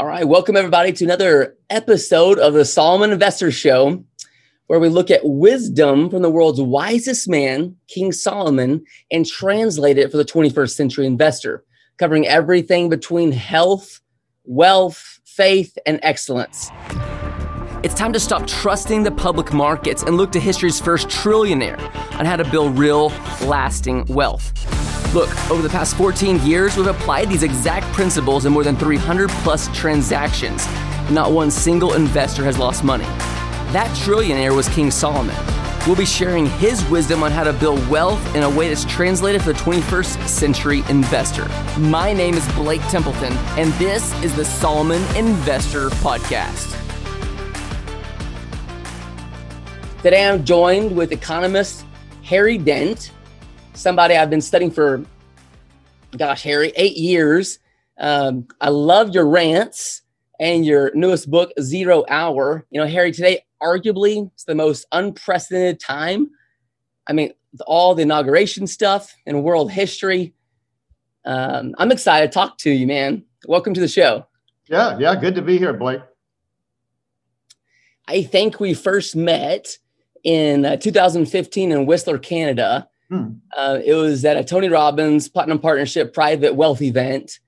All right, welcome everybody to another episode of the Solomon Investor Show, where we look at wisdom from the world's wisest man, King Solomon, and translate it for the 21st century investor, covering everything between health, wealth, faith, and excellence. It's time to stop trusting the public markets and look to history's first trillionaire on how to build real, lasting wealth. Look, over the past 14 years, we've applied these exact principles in more than 300 plus transactions. Not one single investor has lost money. That trillionaire was King Solomon. We'll be sharing his wisdom on how to build wealth in a way that's translated for the 21st century investor. My name is Blake Templeton, and this is the Solomon Investor Podcast. Today I'm joined with economist Harry Dent, somebody I've been studying for, gosh, Harry, eight years. Um, I love your rants and your newest book, Zero Hour. You know, Harry, today arguably it's the most unprecedented time. I mean, all the inauguration stuff in world history. Um, I'm excited to talk to you, man. Welcome to the show. Yeah, yeah, good to be here, Blake. I think we first met in uh, 2015 in Whistler, Canada. Hmm. Uh, it was at a Tony Robbins Platinum Partnership private wealth event,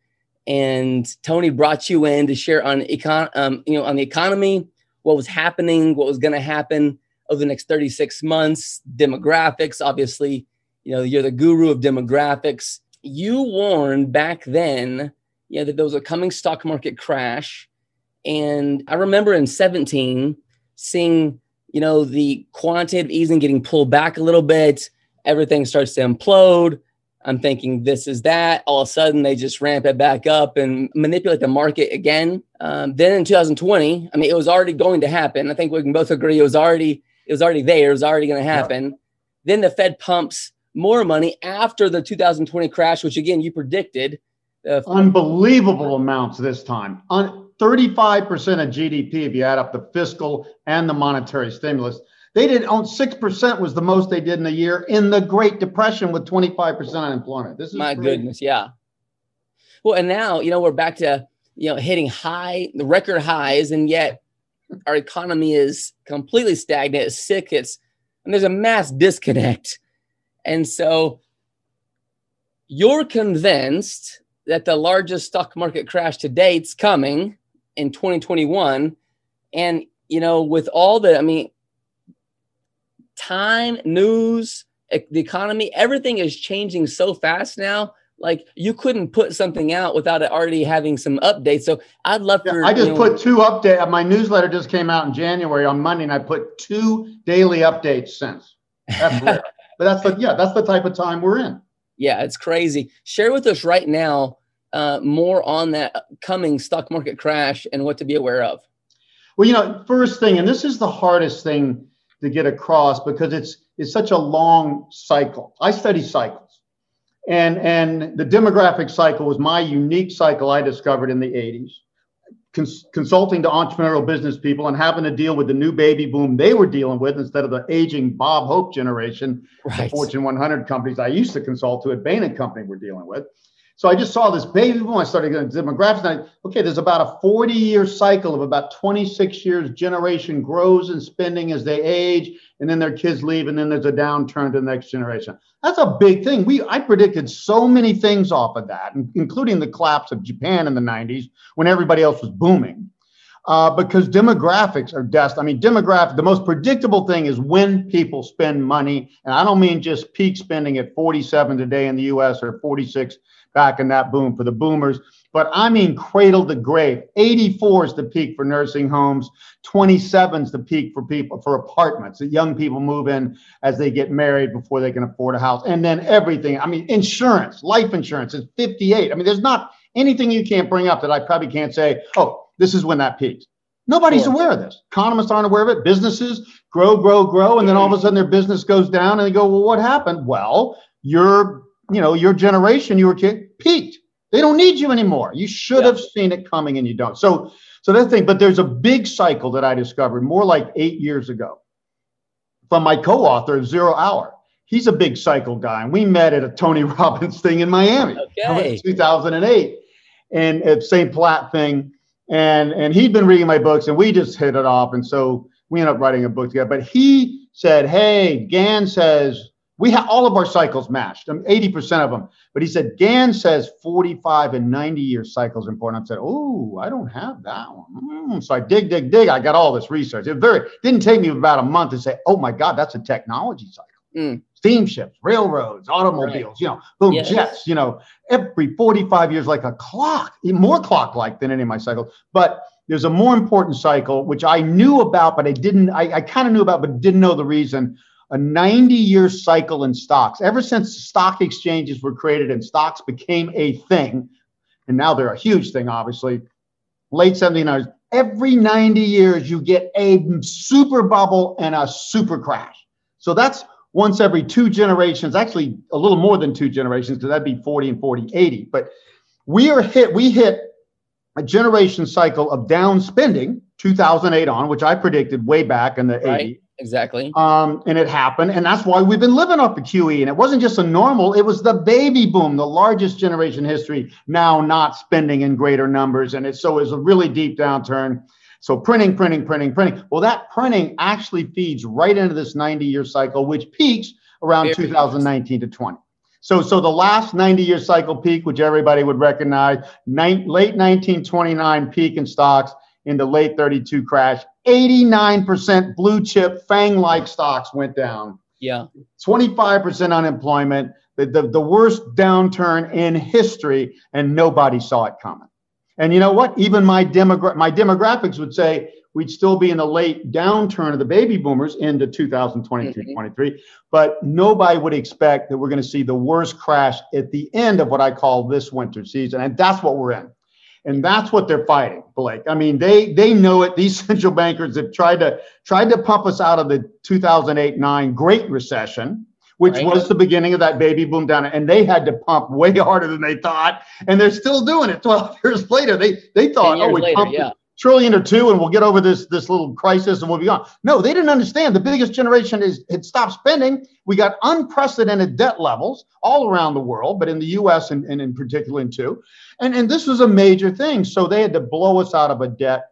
and Tony brought you in to share on econ, um, you know, on the economy, what was happening, what was going to happen over the next 36 months, demographics. Obviously, you know, you're the guru of demographics. You warned back then, you know, that there was a coming stock market crash, and I remember in 17 seeing you know, the quantitative easing getting pulled back a little bit, everything starts to implode. I'm thinking this is that. All of a sudden, they just ramp it back up and manipulate the market again. Um, then in 2020, I mean, it was already going to happen. I think we can both agree it was already it was already there. It was already going to happen. Yeah. Then the Fed pumps more money after the 2020 crash, which again you predicted. Uh, Unbelievable amounts this time. Un- 35% of GDP if you add up the fiscal and the monetary stimulus. They did own 6% was the most they did in a year in the Great Depression with 25% unemployment. This is my crazy. goodness, yeah. Well, and now, you know, we're back to, you know, hitting high, the record highs, and yet our economy is completely stagnant, it's sick, it's and there's a mass disconnect. And so you're convinced that the largest stock market crash to date's coming in 2021 and you know with all the i mean time news the economy everything is changing so fast now. Like you couldn't put something out without it already having some updates. So i'd love yeah, i just you know, put two updates uh, my newsletter just came out in january on monday and i put two daily updates since. That's rare. But that's the yeah that's the type of time we're in. Yeah it's crazy. Share with us right now uh, more on that coming stock market crash and what to be aware of? Well, you know, first thing, and this is the hardest thing to get across because it's it's such a long cycle. I study cycles, and and the demographic cycle was my unique cycle I discovered in the 80s. Cons- consulting to entrepreneurial business people and having to deal with the new baby boom they were dealing with instead of the aging Bob Hope generation, right. Fortune 100 companies I used to consult to at Bain and Company were dealing with. So I just saw this baby boom. I started getting demographics. And I, okay, there's about a 40 year cycle of about 26 years. Generation grows in spending as they age, and then their kids leave, and then there's a downturn to the next generation. That's a big thing. We I predicted so many things off of that, including the collapse of Japan in the 90s when everybody else was booming. Uh, because demographics are dest. I mean, demographic. The most predictable thing is when people spend money, and I don't mean just peak spending at 47 today in the U.S. or 46 back in that boom for the boomers. But I mean cradle to grave. 84 is the peak for nursing homes. 27 is the peak for people for apartments that young people move in as they get married before they can afford a house. And then everything. I mean, insurance, life insurance is 58. I mean, there's not anything you can't bring up that I probably can't say, oh, this is when that peaks. Nobody's aware of this. Economists aren't aware of it. Businesses grow, grow, grow, and then all of a sudden their business goes down, and they go, "Well, what happened?" Well, your you know, your generation, you were kid, peaked. They don't need you anymore. You should yeah. have seen it coming and you don't. So, so that thing, but there's a big cycle that I discovered more like eight years ago from my co-author, Zero Hour. He's a big cycle guy. And we met at a Tony Robbins thing in Miami okay. in 2008 and at St. Platt thing. and and he'd been reading my books, and we just hit it off, and so we ended up writing a book together. But he said, "Hey, Gann says we have all of our cycles matched, um, 80% of them. But he said, Gann says 45 and 90 year cycles important. I said, Oh, I don't have that one. Mm. So I dig, dig, dig. I got all this research. It very didn't take me about a month to say, Oh my God, that's a technology cycle. Mm. Steamships, railroads, automobiles, right. you know, boom, yes. jets, you know, every 45 years, like a clock, more clock like than any of my cycles. But there's a more important cycle, which I knew about, but I didn't, I, I kind of knew about, but didn't know the reason a 90 year cycle in stocks. Ever since stock exchanges were created and stocks became a thing, and now they're a huge thing, obviously, late 79, every 90 years you get a super bubble and a super crash. So that's once every two generations, actually a little more than two generations, because that'd be 40 and 40, 80. But we are hit, we hit a generation cycle of down spending 2008 on, which I predicted way back in the right. 80s. Exactly. Um, and it happened. And that's why we've been living off the QE. And it wasn't just a normal, it was the baby boom, the largest generation history, now not spending in greater numbers. And it, so it was a really deep downturn. So printing, printing, printing, printing. Well, that printing actually feeds right into this 90 year cycle, which peaks around Very 2019 to 20. So, so the last 90 year cycle peak, which everybody would recognize, ni- late 1929 peak in stocks into late 32 crash 89% blue chip FANG like stocks went down. Yeah. 25% unemployment, the, the, the worst downturn in history, and nobody saw it coming. And you know what? Even my, demogra- my demographics would say we'd still be in the late downturn of the baby boomers into 2022 mm-hmm. 23. But nobody would expect that we're going to see the worst crash at the end of what I call this winter season. And that's what we're in. And that's what they're fighting, Blake. I mean, they they know it. These central bankers have tried to tried to pump us out of the 2008-9 Great Recession, which right. was the beginning of that baby boom down, and they had to pump way harder than they thought, and they're still doing it 12 years later. They they thought, oh, we later, pumped yeah trillion or two and we'll get over this this little crisis and we'll be gone. No, they didn't understand. The biggest generation is had stopped spending. We got unprecedented debt levels all around the world, but in the US and, and in particular in two. And, and this was a major thing. So they had to blow us out of a debt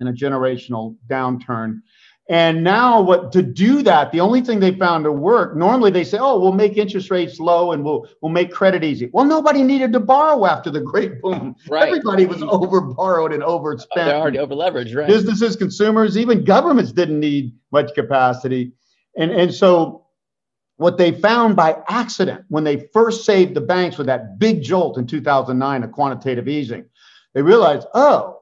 and a generational downturn. And now, what to do that? The only thing they found to work. Normally, they say, "Oh, we'll make interest rates low and we'll we'll make credit easy." Well, nobody needed to borrow after the great boom. Right. Everybody was over borrowed and overspent. They're already over leveraged, right? Businesses, consumers, even governments didn't need much capacity, and and so what they found by accident when they first saved the banks with that big jolt in 2009 of quantitative easing, they realized, oh,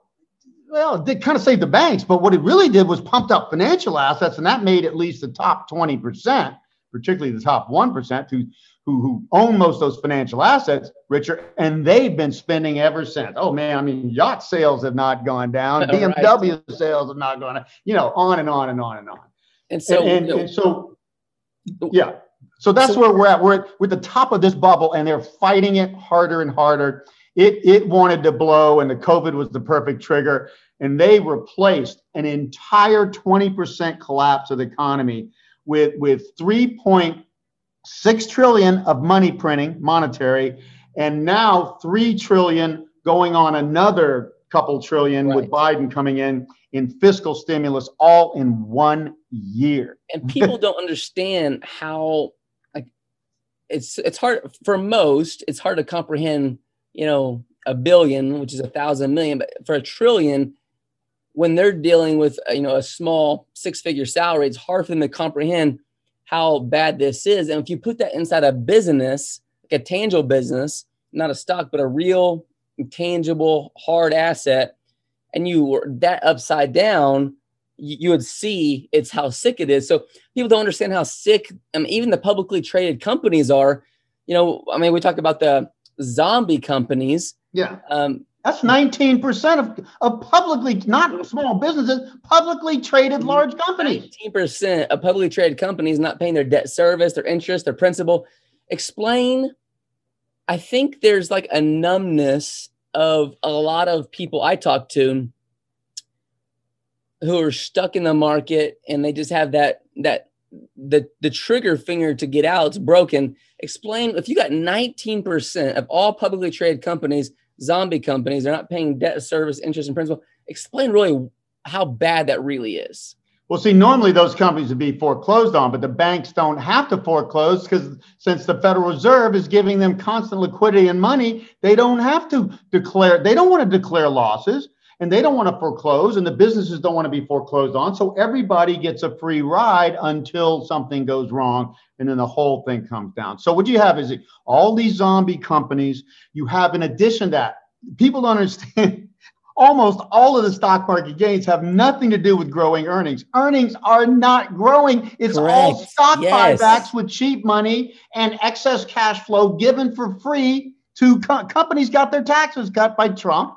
well, it did kind of save the banks, but what it really did was pumped up financial assets, and that made at least the top 20%, particularly the top 1% who, who, who own most of those financial assets, richer. And they've been spending ever since. Oh, man, I mean, yacht sales have not gone down, BMW right. sales have not gone down, you know, on and on and on and on. And so, and, and, and so yeah. So that's so, where we're at. We're at, we're the top of this bubble, and they're fighting it harder and harder it, it wanted to blow, and the COVID was the perfect trigger. And they replaced an entire 20% collapse of the economy with, with 3.6 trillion of money printing, monetary, and now 3 trillion going on another couple trillion right. with Biden coming in in fiscal stimulus all in one year. And people don't understand how it's it's hard for most, it's hard to comprehend you know, a billion, which is a thousand million, but for a trillion, when they're dealing with you know a small six-figure salary, it's hard for them to comprehend how bad this is. And if you put that inside a business, like a tangible business, not a stock, but a real tangible hard asset, and you were that upside down, you, you would see it's how sick it is. So people don't understand how sick, I mean, even the publicly traded companies are. You know, I mean, we talk about the zombie companies. Yeah. Um, that's 19% of, of publicly, not small businesses, publicly traded large companies. 19% of publicly traded companies not paying their debt service, their interest, their principal. Explain. I think there's like a numbness of a lot of people I talk to who are stuck in the market and they just have that that the the trigger finger to get out it's broken explain if you got 19% of all publicly traded companies zombie companies. They're not paying debt service, interest, and principal. Explain really how bad that really is. Well, see, normally those companies would be foreclosed on, but the banks don't have to foreclose because since the Federal Reserve is giving them constant liquidity and money, they don't have to declare, they don't want to declare losses and they don't want to foreclose and the businesses don't want to be foreclosed on. So everybody gets a free ride until something goes wrong and then the whole thing comes down. So what you have is all these zombie companies, you have in addition to that, people don't understand almost all of the stock market gains have nothing to do with growing earnings. Earnings are not growing. It's Correct. all stock yes. buybacks with cheap money and excess cash flow given for free to co- companies got their taxes cut by Trump.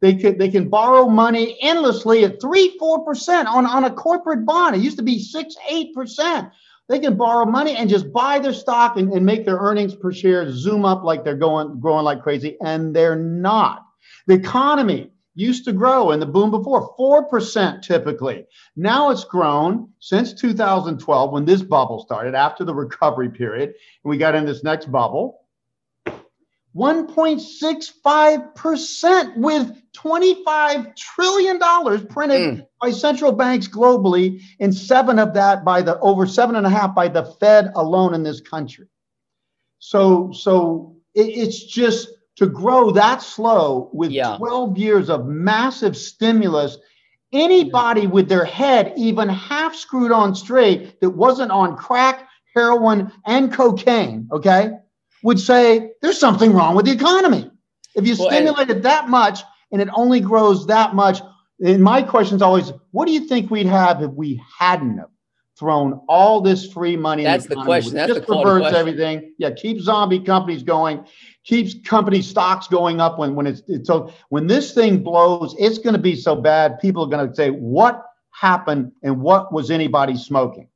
They can they can borrow money endlessly at three four percent on on a corporate bond. It used to be six eight percent. They can borrow money and just buy their stock and, and make their earnings per share zoom up like they're going growing like crazy, and they're not. The economy used to grow in the boom before 4% typically. Now it's grown since 2012 when this bubble started after the recovery period. And we got in this next bubble. 1.65% with $25 trillion printed mm. by central banks globally, and seven of that by the over seven and a half by the Fed alone in this country. So, so it, it's just to grow that slow with yeah. 12 years of massive stimulus anybody with their head even half screwed on straight that wasn't on crack heroin and cocaine okay would say there's something wrong with the economy. If you well, stimulate it that much and it only grows that much and my question is always what do you think we'd have if we hadn't thrown all this free money that's the, the question. That's just the reverse everything. Yeah keep zombie companies going keeps company stocks going up when when it's, it's so when this thing blows it's going to be so bad people are going to say what happened and what was anybody smoking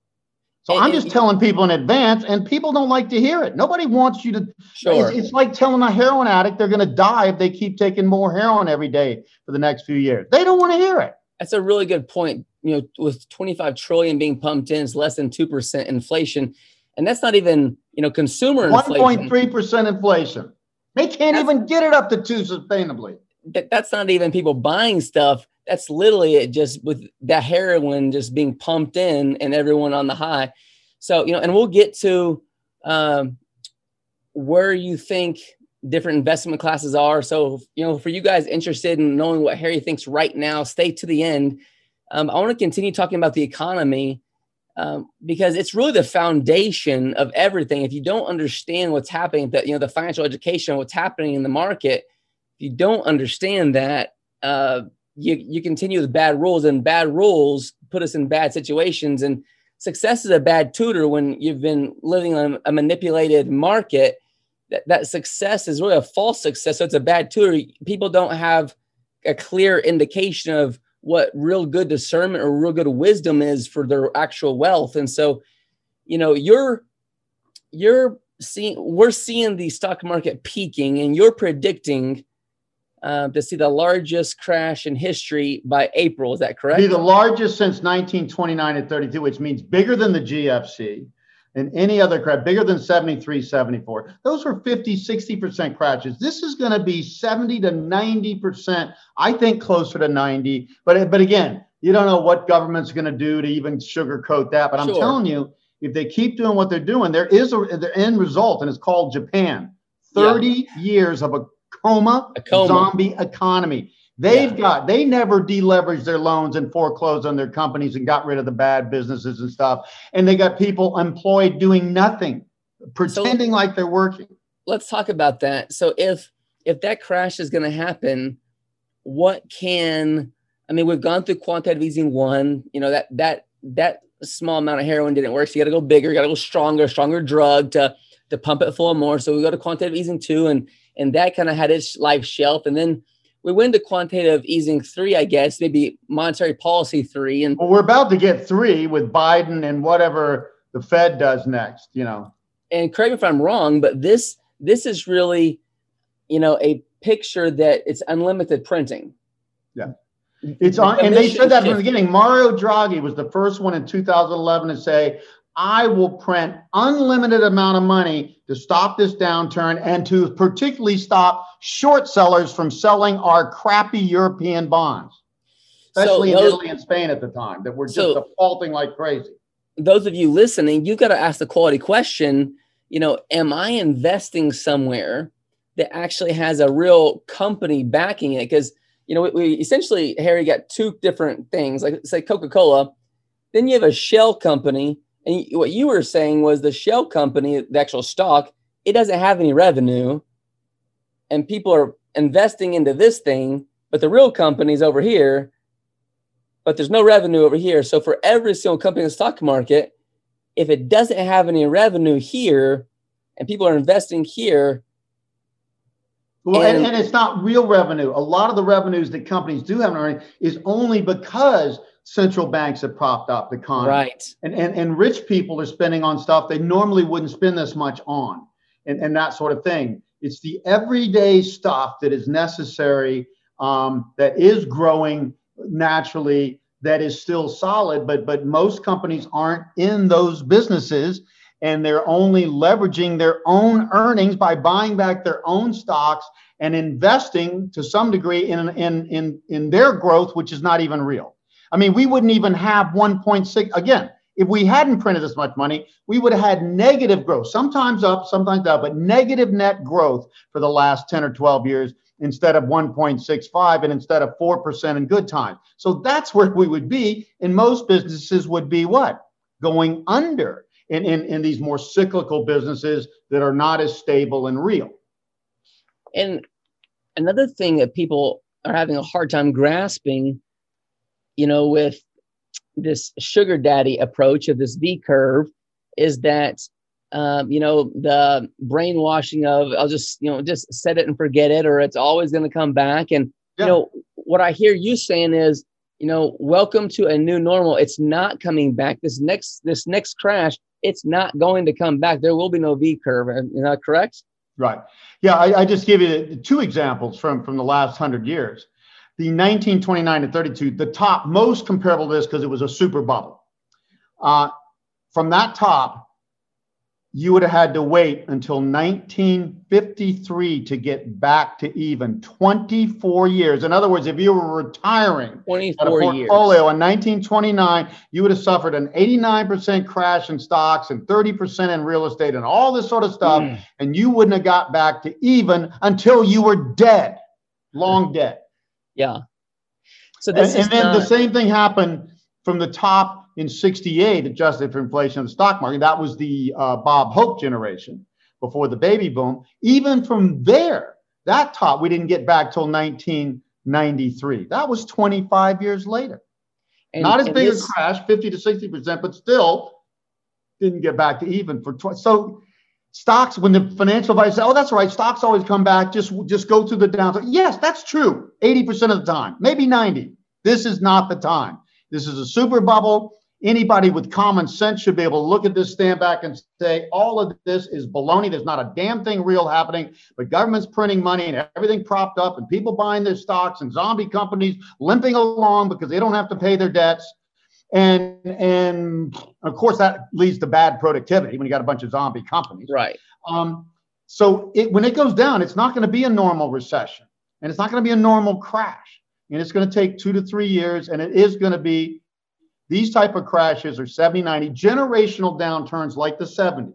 so i'm just telling people in advance and people don't like to hear it. Nobody wants you to sure. it's, it's like telling a heroin addict they're going to die if they keep taking more heroin every day for the next few years. They don't want to hear it. That's a really good point. You know with 25 trillion being pumped in it's less than 2% inflation. And that's not even you know consumer 1.3% inflation. They can't that's, even get it up to two sustainably. That, that's not even people buying stuff that's literally it just with that heroin just being pumped in and everyone on the high. So you know and we'll get to um, where you think different investment classes are. So you know for you guys interested in knowing what harry thinks right now stay to the end. Um, i want to continue talking about the economy um, because it's really the foundation of everything. If you don't understand what's happening, that you know the financial education, what's happening in the market, if you don't understand that, uh, you you continue with bad rules, and bad rules put us in bad situations. And success is a bad tutor when you've been living on a manipulated market. That, that success is really a false success. So it's a bad tutor. People don't have a clear indication of what real good discernment or real good wisdom is for their actual wealth. And so, you know, you're you're seeing we're seeing the stock market peaking, and you're predicting uh, to see the largest crash in history by April. Is that correct? Be the largest since 1929 at 32, which means bigger than the GFC and any other crash bigger than 73, 74. Those were 50, 60% crashes. This is going to be 70 to 90%, I think closer to 90. But, but again, you don't know what government's going to do to even sugarcoat that. But I'm sure. telling you, if they keep doing what they're doing, there is a the end result, and it's called Japan. 30 yeah. years of a coma, a coma. zombie economy. They've yeah. got they never deleveraged their loans and foreclosed on their companies and got rid of the bad businesses and stuff. And they got people employed doing nothing, pretending so, like they're working. Let's talk about that. So if if that crash is going to happen, what can I mean? We've gone through quantitative easing one. You know that that that small amount of heroin didn't work. So you got to go bigger. You got to go stronger, stronger drug to to pump it full of more. So we go to quantitative easing two, and and that kind of had its life shelf. And then we went to quantitative easing three, I guess, maybe monetary policy three. And well, we're about to get three with Biden and whatever the Fed does next, you know. And correct me if I'm wrong, but this this is really, you know, a picture that it's unlimited printing. Yeah. It's on, and they said that from the beginning. Mario Draghi was the first one in 2011 to say, I will print unlimited amount of money to stop this downturn and to particularly stop short sellers from selling our crappy European bonds, especially so those, in Italy and Spain at the time that were just so defaulting like crazy. Those of you listening, you've got to ask the quality question. You know, am I investing somewhere that actually has a real company backing it? Because you know, we, we essentially Harry got two different things. Like say Coca Cola, then you have a shell company and what you were saying was the shell company, the actual stock, it doesn't have any revenue, and people are investing into this thing, but the real company's over here, but there's no revenue over here. So for every single company in the stock market, if it doesn't have any revenue here, and people are investing here, well, and, and, and, it's not real revenue. A lot of the revenues that companies do have is only because central banks have propped up the economy. Right. And, and, and rich people are spending on stuff they normally wouldn't spend this much on and, and that sort of thing. It's the everyday stuff that is necessary, um, that is growing naturally, that is still solid, but but most companies aren't in those businesses and they're only leveraging their own earnings by buying back their own stocks and investing to some degree in in in, in their growth, which is not even real. I mean, we wouldn't even have 1.6 again. If we hadn't printed this much money, we would have had negative growth, sometimes up, sometimes down, but negative net growth for the last 10 or 12 years instead of 1.65 and instead of 4% in good times. So that's where we would be. And most businesses would be what? Going under in, in, in these more cyclical businesses that are not as stable and real. And another thing that people are having a hard time grasping you know, with this sugar daddy approach of this V curve is that, um, you know, the brainwashing of I'll just, you know, just set it and forget it, or it's always going to come back. And, yeah. you know, what I hear you saying is, you know, welcome to a new normal. It's not coming back. This next, this next crash, it's not going to come back. There will be no V curve. Is that correct? Right. Yeah. I, I just give you two examples from, from the last hundred years the 1929 to 32, the top most comparable to this because it was a super bubble. Uh, from that top, you would have had to wait until 1953 to get back to even 24 years. In other words, if you were retiring 24 a portfolio years. in 1929, you would have suffered an 89% crash in stocks and 30% in real estate and all this sort of stuff. Mm. And you wouldn't have got back to even until you were dead, long dead. Yeah. So this and, and then not... the same thing happened from the top in 68, adjusted for inflation of the stock market. That was the uh, Bob Hope generation before the baby boom. Even from there, that top, we didn't get back till 1993. That was 25 years later. And, Not as big this... a crash, 50 to 60%, but still didn't get back to even for 20. So stocks when the financial advisor said, "Oh, that's right, stocks always come back. Just just go through the downturn." Yes, that's true. Eighty percent of the time, maybe ninety. This is not the time. This is a super bubble. Anybody with common sense should be able to look at this, stand back, and say, all of this is baloney. There's not a damn thing real happening, but government's printing money and everything propped up, and people buying their stocks and zombie companies limping along because they don't have to pay their debts and and of course that leads to bad productivity when you got a bunch of zombie companies. Right. Um, so it, when it goes down it's not going to be a normal recession and it's not going to be a normal crash and it's going to take two to three years and it is going to be these type of crashes are 70 90 generational downturns like the 70s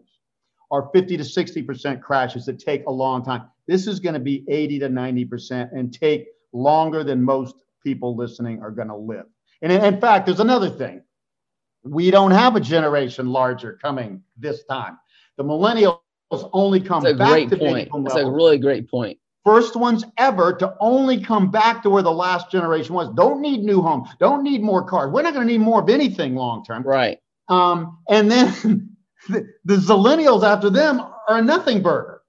are 50 to 60 percent crashes that take a long time. This is going to be 80 to 90 percent and take longer than most people listening are going to live and in, fact, there's another thing. We don't have a generation larger coming this time. The millennials only come That's a back great to point. That's a really great point. First ones ever to only come back to where the last generation was. Don't need new homes. Don't need more cars. We're not going to need more of anything long term. Right. Um, and then the, the Zillennials after them are a nothing burger.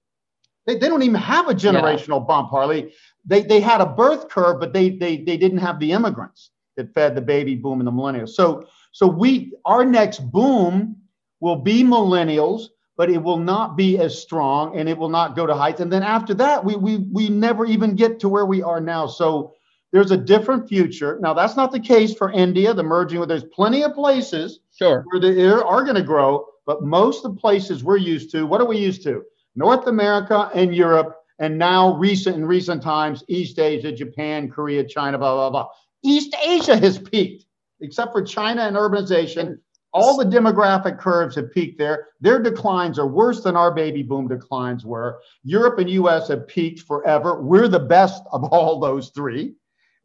They, they don't even have a generational yeah. bump, Harley. They, they had a birth curve, but they, they, they didn't have the immigrants that fed the baby boom and the millennials. So so we our next boom will be millennials, but it will not be as strong and it will not go to heights. And then after that, we we we never even get to where we are now. So there's a different future. Now that's not the case for India, the merging where there's plenty of places Sure. Where they are going to grow, but most of the places we're used to, what are we used to? North America and Europe, and now recent in recent times, East Asia, Japan, Korea, China, blah, blah, blah. East Asia has peaked, except for China and urbanization. All the demographic curves have peaked there. Their declines are worse than our baby boom declines were. Europe and US have peaked forever. We're the best of all those three.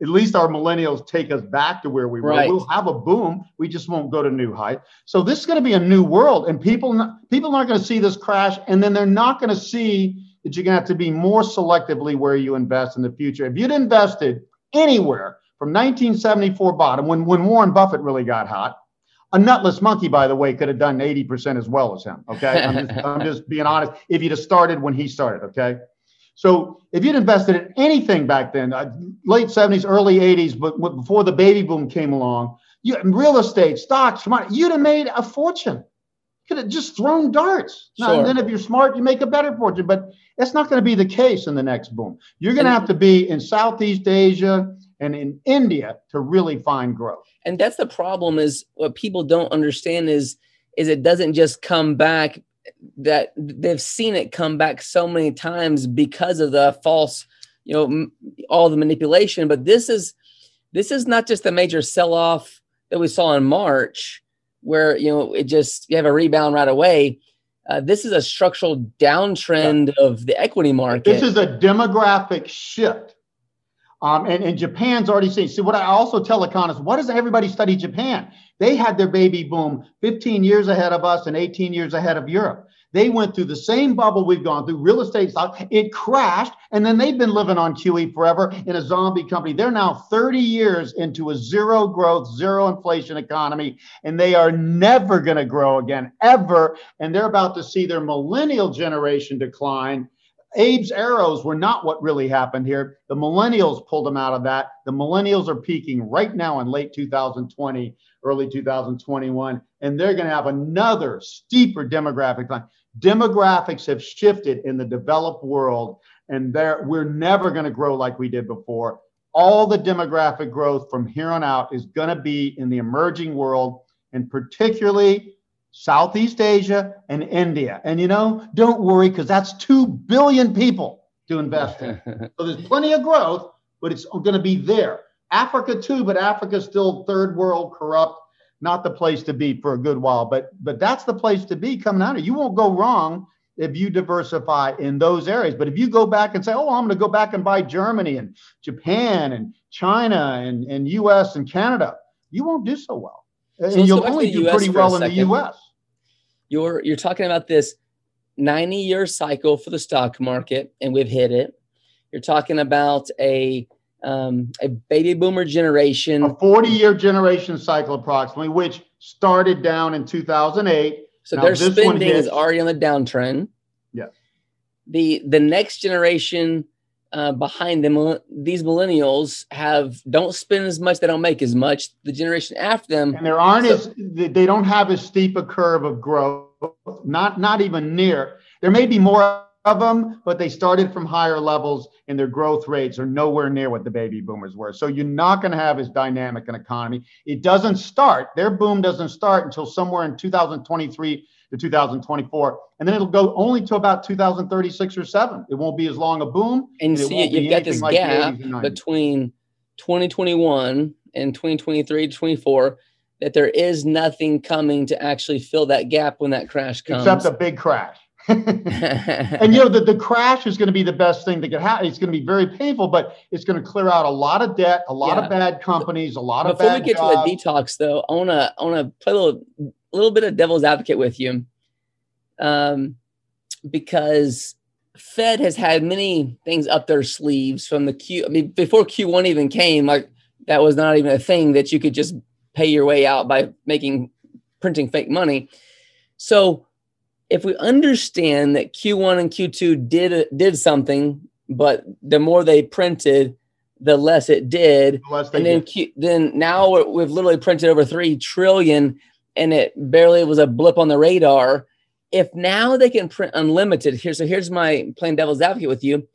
At least our millennials take us back to where we were. Right. We'll have a boom. We just won't go to new height. So this is going to be a new world, and people people aren't going to see this crash, and then they're not going to see that you're going to have to be more selectively where you invest in the future. If you'd invested anywhere from 1974 bottom, when when Warren Buffett really got hot, a nutless monkey, by the way, could have done 80% as well as him. Okay. I'm just, I'm just being honest. If you'd have started when he started, okay. So if you'd invested in anything back then, uh, late 70s, early 80s, but before the baby boom came along, you, real estate, stocks, you'd have made a fortune. Could have just thrown darts. Now, Sure. and then if you're smart, you make a better fortune. But that's not going to be the case in the next boom. You're going to have to be in Southeast Asia and in India to really find growth. and that's the problem is what people don't understand is is it doesn't just come back that they've seen it come back so many times because of the false you know m- all the manipulation but this is this is not just a major sell off that we saw in march where you know it just you have a rebound right away uh, this is a structural downtrend of the equity market This is a demographic shift. Um, and, and Japan's already seen. See, what I also tell economists, why doesn't everybody study Japan? They had their baby boom 15 years ahead of us and 18 years ahead of Europe. They went through the same bubble we've gone through, real estate stock. It crashed, and then they've been living on QE forever in a zombie company. They're now 30 years into a zero growth, zero inflation economy, and they are never going to grow again, ever. And they're about to see their millennial generation decline Abe's arrows were not what really happened here. The millennials pulled them out of that. The millennials are peaking right now in late 2020, early 2021, and they're going to have another steeper demographic line. Demographics have shifted in the developed world, and we're never going to grow like we did before. All the demographic growth from here on out is going to be in the emerging world, and particularly Southeast Asia and India. And you know, don't worry because that's 2 billion people to invest in. So there's plenty of growth, but it's going to be there. Africa too, but Africa's still third world corrupt, not the place to be for a good while. But but that's the place to be coming out of. You won't go wrong if you diversify in those areas. But if you go back and say, oh, I'm going to go back and buy Germany and Japan and China and, and US and Canada, you won't do so well. let's and you'll only do US pretty well in the. US. You're you're talking about this 90 year cycle for the stock market and we've hit it. You're talking about a um, a baby boomer generation. A 40 year generation cycle approximately which started down in 2008 so now their this one spending is already on the downtrend. Yes. the the next generation uh, behind them these millennials have don't spend as much they don't make as much. The generation after them and there aren't So- as they they don't have as steep a curve of growth not not even near. There may be more of them but they started from higher levels and their growth rates are nowhere near what the baby boomers were. So you're not going to have as dynamic an economy. It doesn't start their boom doesn't start until somewhere in 2023 to 2024 and then it'll go only to about 2036 or 7 it won't be as long a boom and it see won't you've got this like gap 80s and 90s. between 2021 and 2023 to 24 that there is nothing coming to actually fill that gap when that crash comes. except a big crash and you know the, the crash is going to be the best thing that could happen it's going to be very painful but it's going to clear out a lot of debt a lot Yeah. of bad companies a lot of Before we get jobs. to the detox, though, I want to I want to play a little little bit of devil's advocate with you, um, because Fed has had many things up their sleeves from the Q. I mean, before Q one even came, like that was not even a thing that you could just pay your way out by making printing fake money. So, if we understand that Q one and Q two did did something, but the more they printed, the less it did Unless they and then Q, then now we're- we've literally printed over three trillion, and it barely was a blip on the radar. If now they can print unlimited, here so here's my plain devil's advocate with you.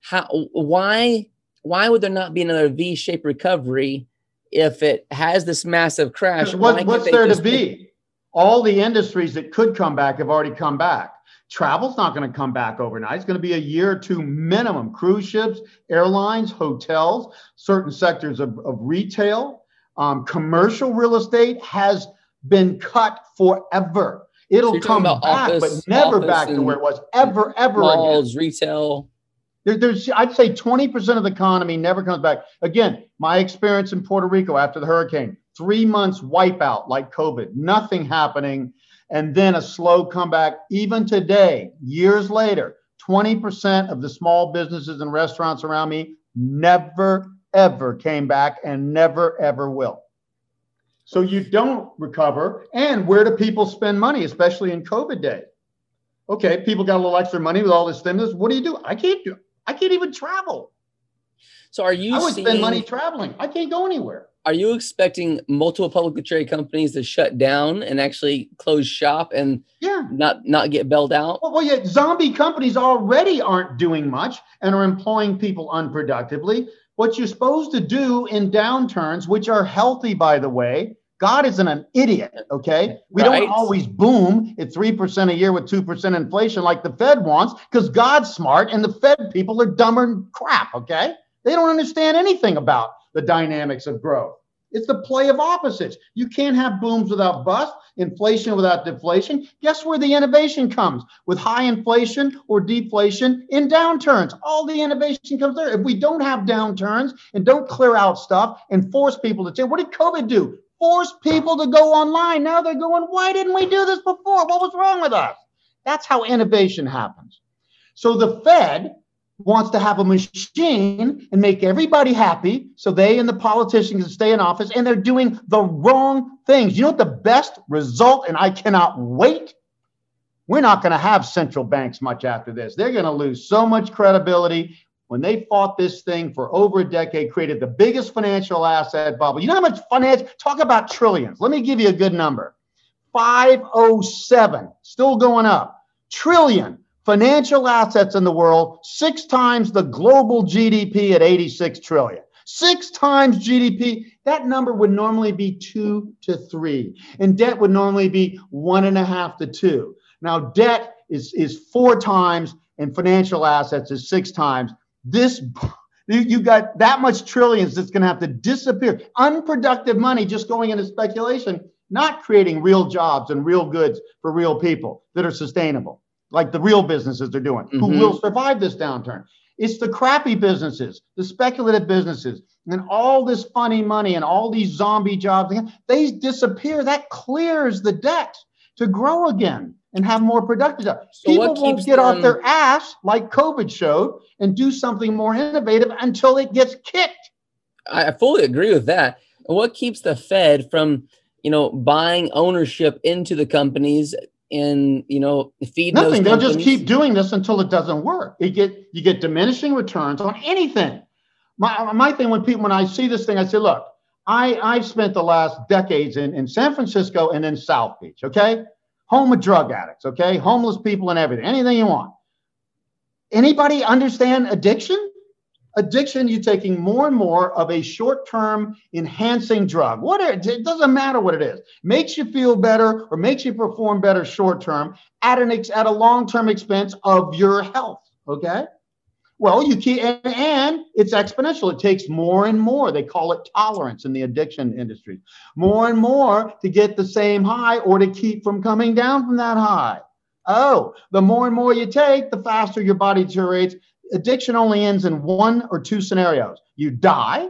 How why why would there not be another V-shaped recovery if it has this massive crash, what, what's there to be? All the industries that could come back have already come back. Travel's not going to come back overnight. It's going to be a year or two minimum. Cruise ships, airlines, hotels, certain sectors of, of retail, um, commercial real estate has been cut forever. It'll so come back, office, but never back to where it was ever, ever malls, again. retail. There, there's, I'd say 20% of the economy never comes back. Again, my experience in Puerto Rico after the hurricane, three months wipeout like COVID, nothing happening, and then a slow comeback. Even today, years later, 20% of the small businesses and restaurants around me never, ever came back and never, ever will. So you don't recover. And where do people spend money, especially in COVID day? Okay, people got a little extra money with all this stimulus. What do you do? I can't do. I can't even travel. So are you? I would seeing, spend money traveling. I can't go anywhere. Are you expecting multiple publicly traded companies to shut down and actually close shop and yeah, not not get bailed out? Well, well, yeah, zombie companies already aren't doing much and are employing people unproductively what you're supposed to do in downturns, which are healthy, by the way. God isn't an idiot, okay? We right. don't always boom at 3% a year with 2% inflation like the Fed wants because God's smart and the Fed people are dumber than crap, okay? They don't understand anything about the dynamics of growth. It's the play of opposites. You can't have booms without bust, inflation without deflation. Guess where the innovation comes? With high inflation or deflation in downturns. All the innovation comes there. If we don't have downturns and don't clear out stuff and force people to change, what did COVID do? Force people to go online. Now they're going, why didn't we do this before? What was wrong with us? That's how innovation happens. So the Fed wants to have a machine and make everybody happy so they and the politicians can stay in office and they're doing the wrong things. You know what the best result, and I cannot wait? We're not going to have central banks much after this. They're going to lose so much credibility. When they fought this thing for over a decade, created the biggest financial asset bubble. You know how much finance? Talk about trillions. Let me give you a good number 507, still going up. Trillion financial assets in the world, six times the global GDP at 86 trillion. Six times GDP. That number would normally be two to three, and debt would normally be one and a half to two. Now, debt is, is four times, and financial assets is six times. This you got that much trillions that's going to have to disappear. Unproductive money just going into speculation, not creating real jobs and real goods for real people that are sustainable like the real businesses are doing, mm-hmm. who will survive this downturn. It's the crappy businesses, the speculative businesses, and all this funny money and all these zombie jobs. They disappear. That clears the debt to grow again and have more productive jobs. So People won't get them... off their ass like COVID showed and do something more innovative until it gets kicked. I fully agree with that. What keeps the Fed from, you know, buying ownership into the companies and you know feed nothing. They'll just keep doing this until it doesn't work. You get you get diminishing returns on anything. My my thing when people when I see this thing, I say, look, I I've spent the last decades in in San Francisco and in South Beach. Okay, home of drug addicts. Okay, homeless people and everything. Anything you want. Anybody understand addiction? Addiction, you're taking more and more of a short term enhancing drug. What it doesn't matter what it is, makes you feel better or makes you perform better short term at an ex, at a long term expense of your health. Okay. Well, you keep, and it's exponential. It takes more and more. They call it tolerance in the addiction industry. More and more to get the same high or to keep from coming down from that high. Oh, the more and more you take, the faster your body deteriorates, addiction only ends in one or two scenarios you die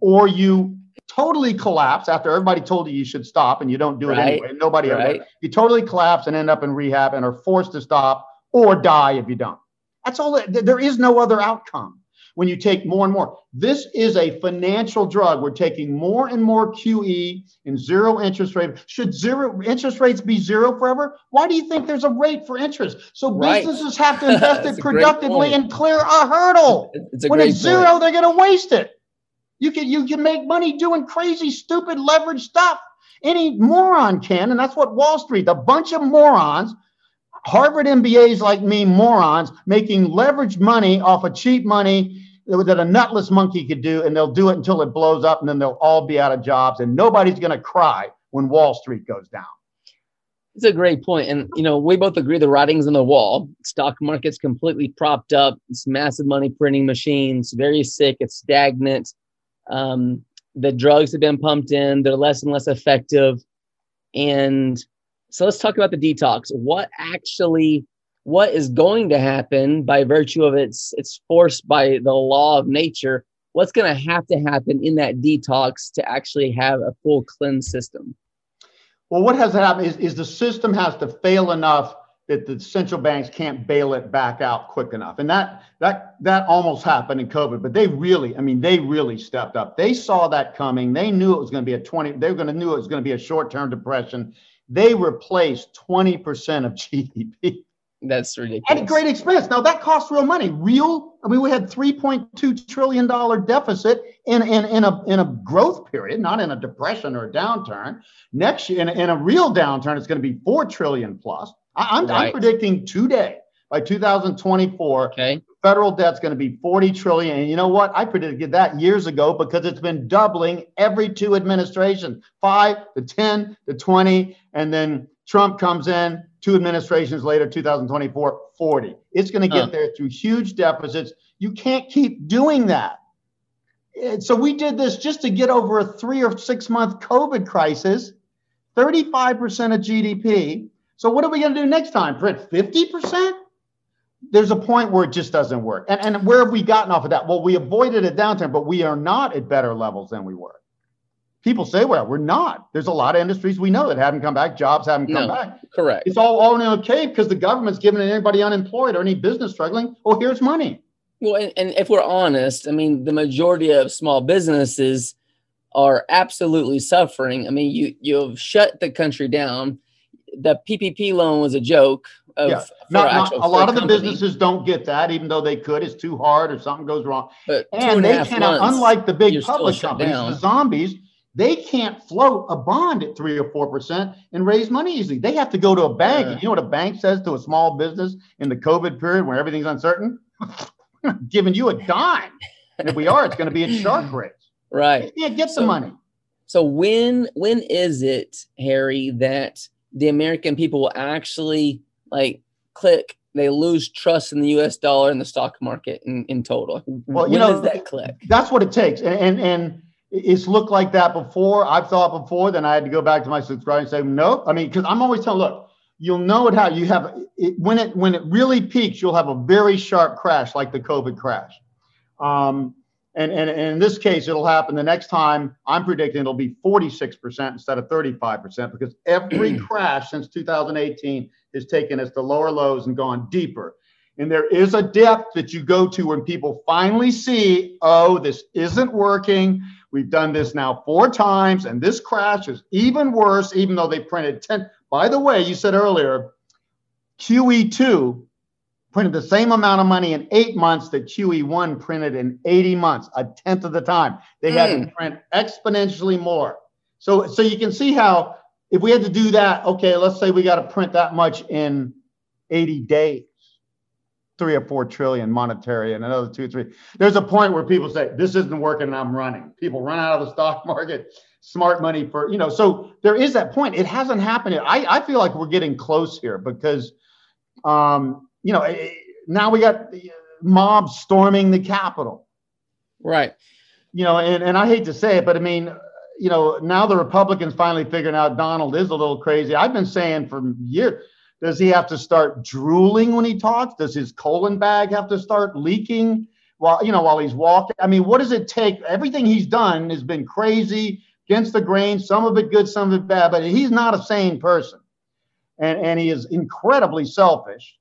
or you totally collapse after everybody told you you should stop and you don't do right. it anyway nobody right. ever you totally collapse and end up in rehab and are forced to stop or die if you don't that's all there is no other outcome when you take more and more. This is a financial drug. We're taking more and more QE and zero interest rate. Should zero interest rates be zero forever? Why do you think there's a rate for interest? So right. businesses have to invest it productively and clear a hurdle. It's a when it's zero, point. they're going to waste it. You can you can make money doing crazy, stupid leverage stuff. Any moron can, and that's what Wall Street, a bunch of morons Harvard MBAs like me, morons, making leveraged money off of cheap money that a nutless monkey could do, and they'll do it until it blows up, and then they'll all be out of jobs, and nobody's going to cry when Wall Street goes down. It's a great point, and you know we both agree the writing's on the wall. Stock market's completely propped up. It's massive money printing machines, very sick. It's stagnant. Um, the drugs have been pumped in. They're less and less effective, and so let's talk about the detox. What actually what is going to happen by virtue of its it's forced by the law of nature what's going to have to happen in that detox to actually have a full cleanse system? Well what has to happen is, is the system has to fail enough that the central banks can't bail it back out quick enough. And that that that almost happened in covid but they really i mean they really stepped up. They saw that coming. They knew it was going to be a 20 they were going to knew it was going to be a short-term depression. They replaced 20% of gdp that's ridiculous. At a great expense. Now that costs real money. Real. I mean, we had 3.2 trillion dollar deficit in, in in a in a growth period, not in a depression or a downturn. Next year, in, in a real downturn, it's going to be four trillion plus. I, am right. I'm predicting today by 2024, okay. federal debt's going to be 40 trillion. And you know what? I predicted that years ago because it's been doubling every two administrations, five to 10 to 20, and then Trump comes in, two administrations later, 2024, 40. It's going to get there through huge deficits. You can't keep doing that. So we did this just to get over a three or six month COVID crisis, 35% of GDP. So what are we going to do next time? Print 50%? There's a point where it just doesn't work. And, and where have we gotten off of that? Well, we avoided a downturn, but we are not at better levels than we were people say, well, we're not. There's a lot of industries we know that haven't come back, jobs haven't come no, back. Correct. It's all, all okay because the government's giving anybody unemployed or any business struggling, oh, here's money. Well, and, and if we're honest, I mean, the majority of small businesses are absolutely suffering. I mean, you you've shut the country down. The PPP loan was a joke. Of, yeah. not, not, a lot of the businesses don't get that, even though they could. It's too hard or something goes wrong. But and, and they cannot, unlike the big public companies, the zombies, they can't float a bond at three or four percent and raise money easily. They have to go to a bank. Yeah. And you know what a bank says to a small business in the COVID period where everything's uncertain? giving you a dime. And if we are, it's going to be at shark rates. Right. They can't get so, the money. So when when is it, Harry, that the American people will actually like click? They lose trust in the U.S. dollar and the stock market in, in total. Well, when you know, that click? That's what it takes. and, and, and it's looked like that before. I've thought before, then I had to go back to my subscriber and say, no. I mean, because I'm always telling, look, you'll know it how you have it when it when it really peaks, you'll have a very sharp crash like the COVID crash. Um, and, and, and in this case, it'll happen the next time. I'm predicting it'll be 46% instead of 35% because every crash since 2018 has taken us to lower lows and gone deeper. And there is a depth that you go to when people finally see, oh, this isn't working. We've done this now four times, and this crash is even worse, even though they printed 10. By the way, you said earlier, QE2 printed the same amount of money in eight months that QE1 printed in 80 months, a tenth of the time. They mm. had to hmm. print exponentially more. So, so you can see how if we had to do that, okay, let's say we got to print that much in 80 days three or four trillion monetary and another two, three. There's a point where people say, this isn't working and I'm running. People run out of the stock market, smart money for, you know, so there is that point. It hasn't happened yet. I, I feel like we're getting close here because, um, you know, eh, now we got mobs storming the Capitol. Right. You know, and, and I hate to say it, but I mean, you know, now the Republicans finally figuring out Donald is a little crazy. I've been saying for years, does he have to start drooling when he talks? Does his colon bag have to start leaking while you know while he's walking? I mean, what does it take? Everything he's done has been crazy, against the grain, some of it good, some of it bad, but he's not a sane person. And and he is incredibly selfish.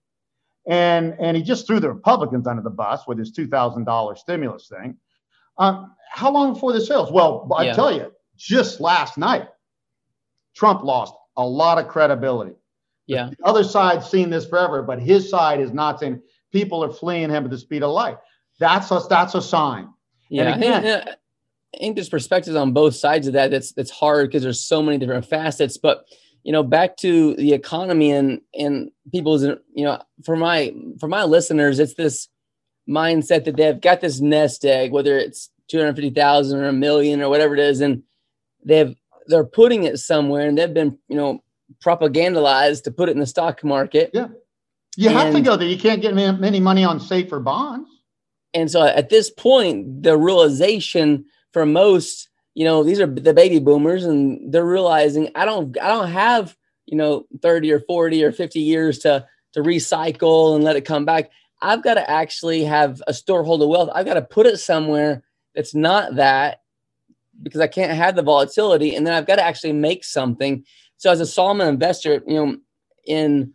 And and he just threw the Republicans under the bus with his $2,000 stimulus thing. Um, how long before this fails? Well, I yeah. tell you, just last night, Trump lost a lot of credibility. Yeah. The other side's seen this forever, but his side is not saying people are fleeing him at the speed of light. That's a, that's a sign. Yeah. And again, I think there's perspectives on both sides of that. That's that's hard because there's so many different facets. But you know, back to the economy and and people's you know, for my for my listeners, it's this mindset that they've got this nest egg, whether it's 250,000 or a million or whatever it is, and they've they're putting it somewhere and they've been, you know, propagandized to put it in the stock market. Yeah. You and, have to go there. You can't get any money on safer bonds. And so at this point, the realization for most, you know, these are the baby boomers and they're realizing I don't I don't have, you know, 30 or 40 or 50 years to to recycle and let it come back. I've got to actually have a storehold of wealth. I've got to put it somewhere that's not that because I can't have the volatility. And then I've got to actually make something. So as a Solomon investor, you know, in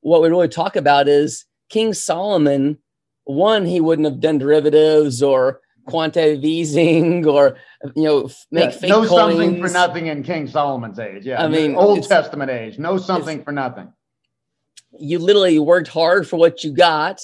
what we really talk about is King Solomon, one, he wouldn't have done derivatives or quantitative easing or you know make yeah, coins. something for nothing in King Solomon's age. Yeah, I mean Old Testament age. No something for nothing. You literally worked hard for what you got,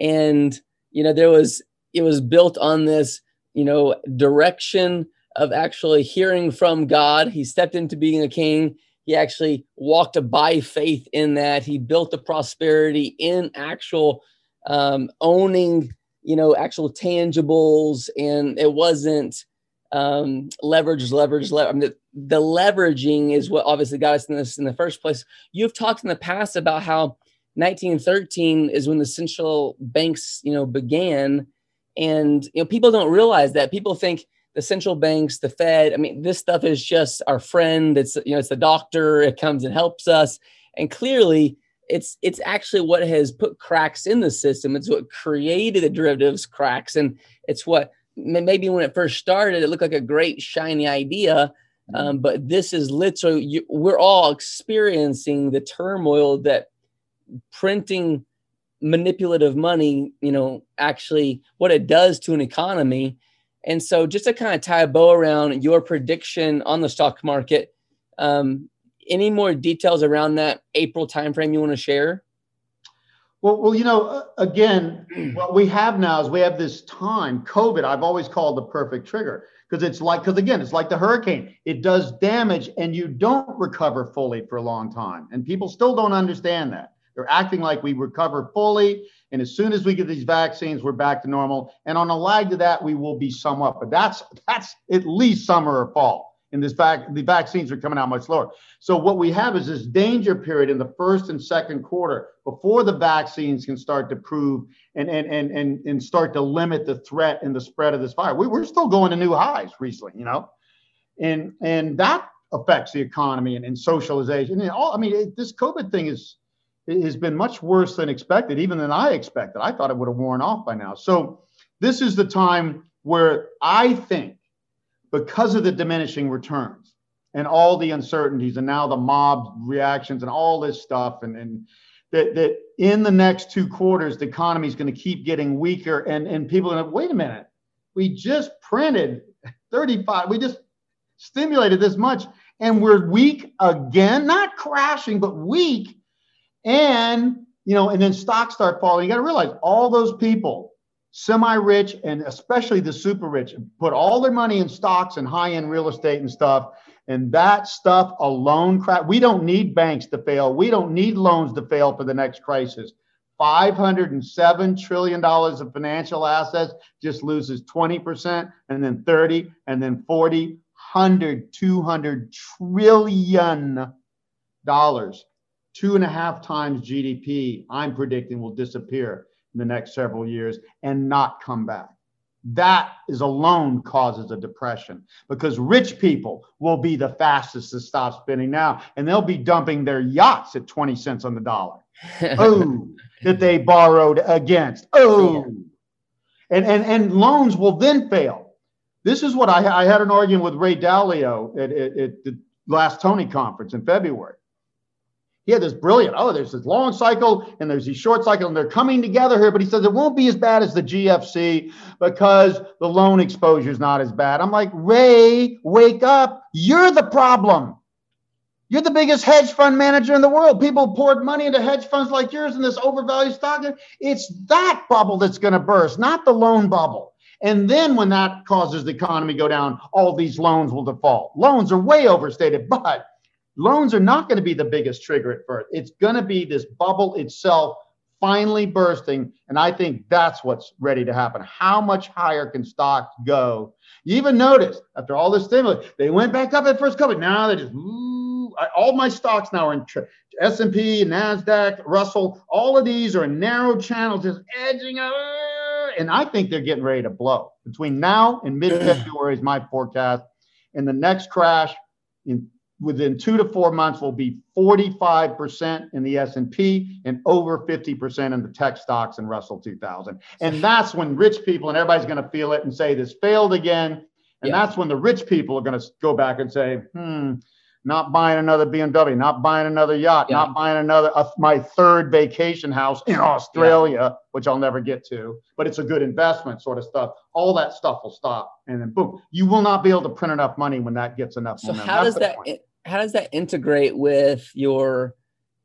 and you know there was it was built on this you know direction of actually hearing from God. He stepped into being a king. He actually walked by faith in that. He built the prosperity in actual um, owning, you know, actual tangibles, and it wasn't um, leverage, leverage, leverage. I mean, the, the leveraging is what obviously got us in this in the first place. You've talked in the past about how 1913 is when the central banks, you know, began, and you know people don't realize that. People think the central banks, the Fed. I mean, this stuff is just our friend. It's you know, it's the doctor. It comes and helps us. And clearly, it's it's actually what has put cracks in the system. It's what created the derivatives cracks, and it's what maybe when it first started, it looked like a great shiny idea. Mm-hmm. Um, but this is literally you, we're all experiencing the turmoil that printing manipulative money, you know, actually what it does to an economy and so, just to kind of tie a bow around your prediction on the stock market, um, any more details around that April timeframe you want to share? Well, well, you know, again, what we have now is we have this time. COVID, I've always called the perfect trigger because it's like, because again, it's like the hurricane. It does damage and you don't recover fully for a long time. And people still don't understand that. They're acting like we recover fully. And as soon as we get these vaccines, we're back to normal. And on a lag to that, we will be somewhat, but that's that's at least summer or fall. In this fact, the vaccines are coming out much lower. So what we have is this danger period in the first and second quarter before the vaccines can start to prove and and and and, and start to limit the threat and the spread of this virus. We, we're still going to new highs recently, you know, and and that affects the economy and, and socialization. And all I mean, it, this COVID thing is has been much worse than expected, even than I expected. I thought it would have worn off by now. So this is the time where I think, because of the diminishing returns and all the uncertainties, and now the mob reactions and all this stuff, and, and that that in the next two quarters, the economy is going to keep getting weaker, and and people are going to wait a minute. We just printed 35. We just stimulated this much, and we're weak again. Not crashing, but weak and, you know, and then stocks start falling. You got to realize all those people, semi rich and especially the super rich, put all their money in stocks and high end real estate and stuff. And that stuff alone, crap. We don't need banks to fail. We don't need loans to fail for the next crisis. $507 trillion of financial assets just loses 20% and then 30 and then 40, 100, 200 trillion dollars two and a half times GDP, I'm predicting will disappear in the next several years and not come back. That is alone causes a depression because rich people will be the fastest to stop spending now and they'll be dumping their yachts at 20 cents on the dollar. oh, that they borrowed against. Oh, and, and, and loans will then fail. This is what I, I had an argument with Ray Dalio at, at, at the last Tony conference in February he had this brilliant, oh, there's this long cycle and there's these short cycle and they're coming together here. But he says it won't be as bad as the GFC because the loan exposure is not as bad. I'm like, Ray, wake up. You're the problem. You're the biggest hedge fund manager in the world. People poured money into hedge funds like yours in this overvalued stock. It's that bubble that's going to burst, not the loan bubble. And then when that causes the economy to go down, all these loans will default. Loans are way overstated, but loans are not going to be the biggest trigger at first. It's going to be this bubble itself finally bursting, and I think that's what's ready to happen. How much higher can stocks go? You even notice after all this stimulus, they went back up at first couple. Now they just ooh, I, all my stocks now are in S&P, Nasdaq, Russell. All of these are in narrow channels, just edging up, and I think they're getting ready to blow between now and mid-February is my forecast. And the next crash in within two to four months will be 45% in the S&P and over 50% in the tech stocks and Russell 2000. And that's when rich people and everybody's going to feel it and say this failed again. And yeah. that's when the rich people are going to go back and say, hmm, not buying another BMW, not buying another yacht, yeah. not buying another uh, my third vacation house in Australia, yeah. which I'll never get to, but it's a good investment sort of stuff. All that stuff will stop, and then boom, you will not be able to print enough money when that gets enough. So momentum. how That's does that point. How does that integrate with your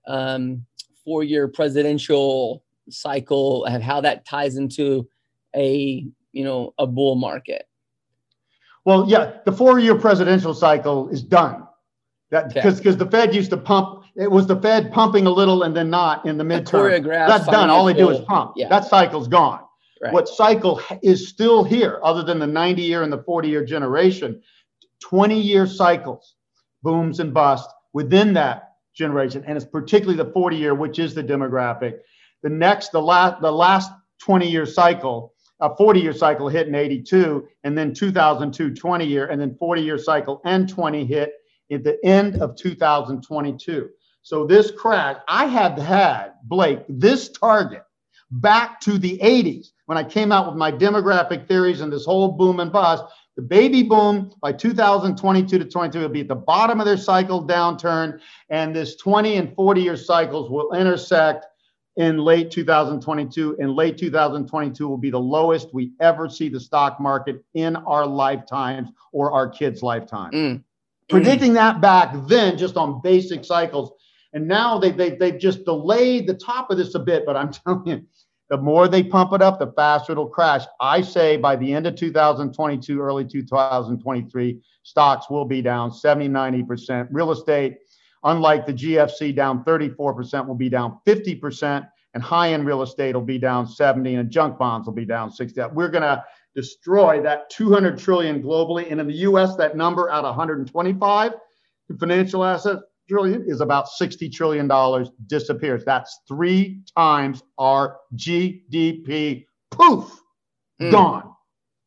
um, four year presidential cycle and how that ties into a you know a bull market? Well, yeah, the four year presidential cycle is done that because because the Fed used to pump. It was the Fed pumping a little and then not in the midterm. That's done. All they do is pump. Yeah. That cycle's gone. Right. What cycle is still here, other than the 90 year and the 40 year generation, 20 year cycles, booms and busts within that generation, and it's particularly the 40 year, which is the demographic. The next, the last, the last 20 year cycle, a 40 year cycle hit in 82, and then 2002 20 year, and then 40 year cycle and 20 hit at the end of 2022. So this crash, I had had Blake this target back to the 80s when I came out with my demographic theories and this whole boom and bust. The baby boom by 2022 to 22 will be at the bottom of their cycle downturn, and this 20 and 40 year cycles will intersect in late 2022. And late 2022 will be the lowest we ever see the stock market in our lifetimes or our kids' lifetime. Mm predicting that back then just on basic cycles. And now they, they, they've just delayed the top of this a bit, but I'm telling you, the more they pump it up, the faster it'll crash. I say by the end of 2022, early 2023, stocks will be down 70, 90%. Real estate, unlike the GFC, down 34%, will be down 50%. And high end real estate will be down 70, and junk bonds will be down 60. We're going to destroy that 200 trillion globally. And in the US, that number out of 125 financial assets trillion is about 60 trillion dollars disappears. That's three times our GDP. Poof, mm. gone.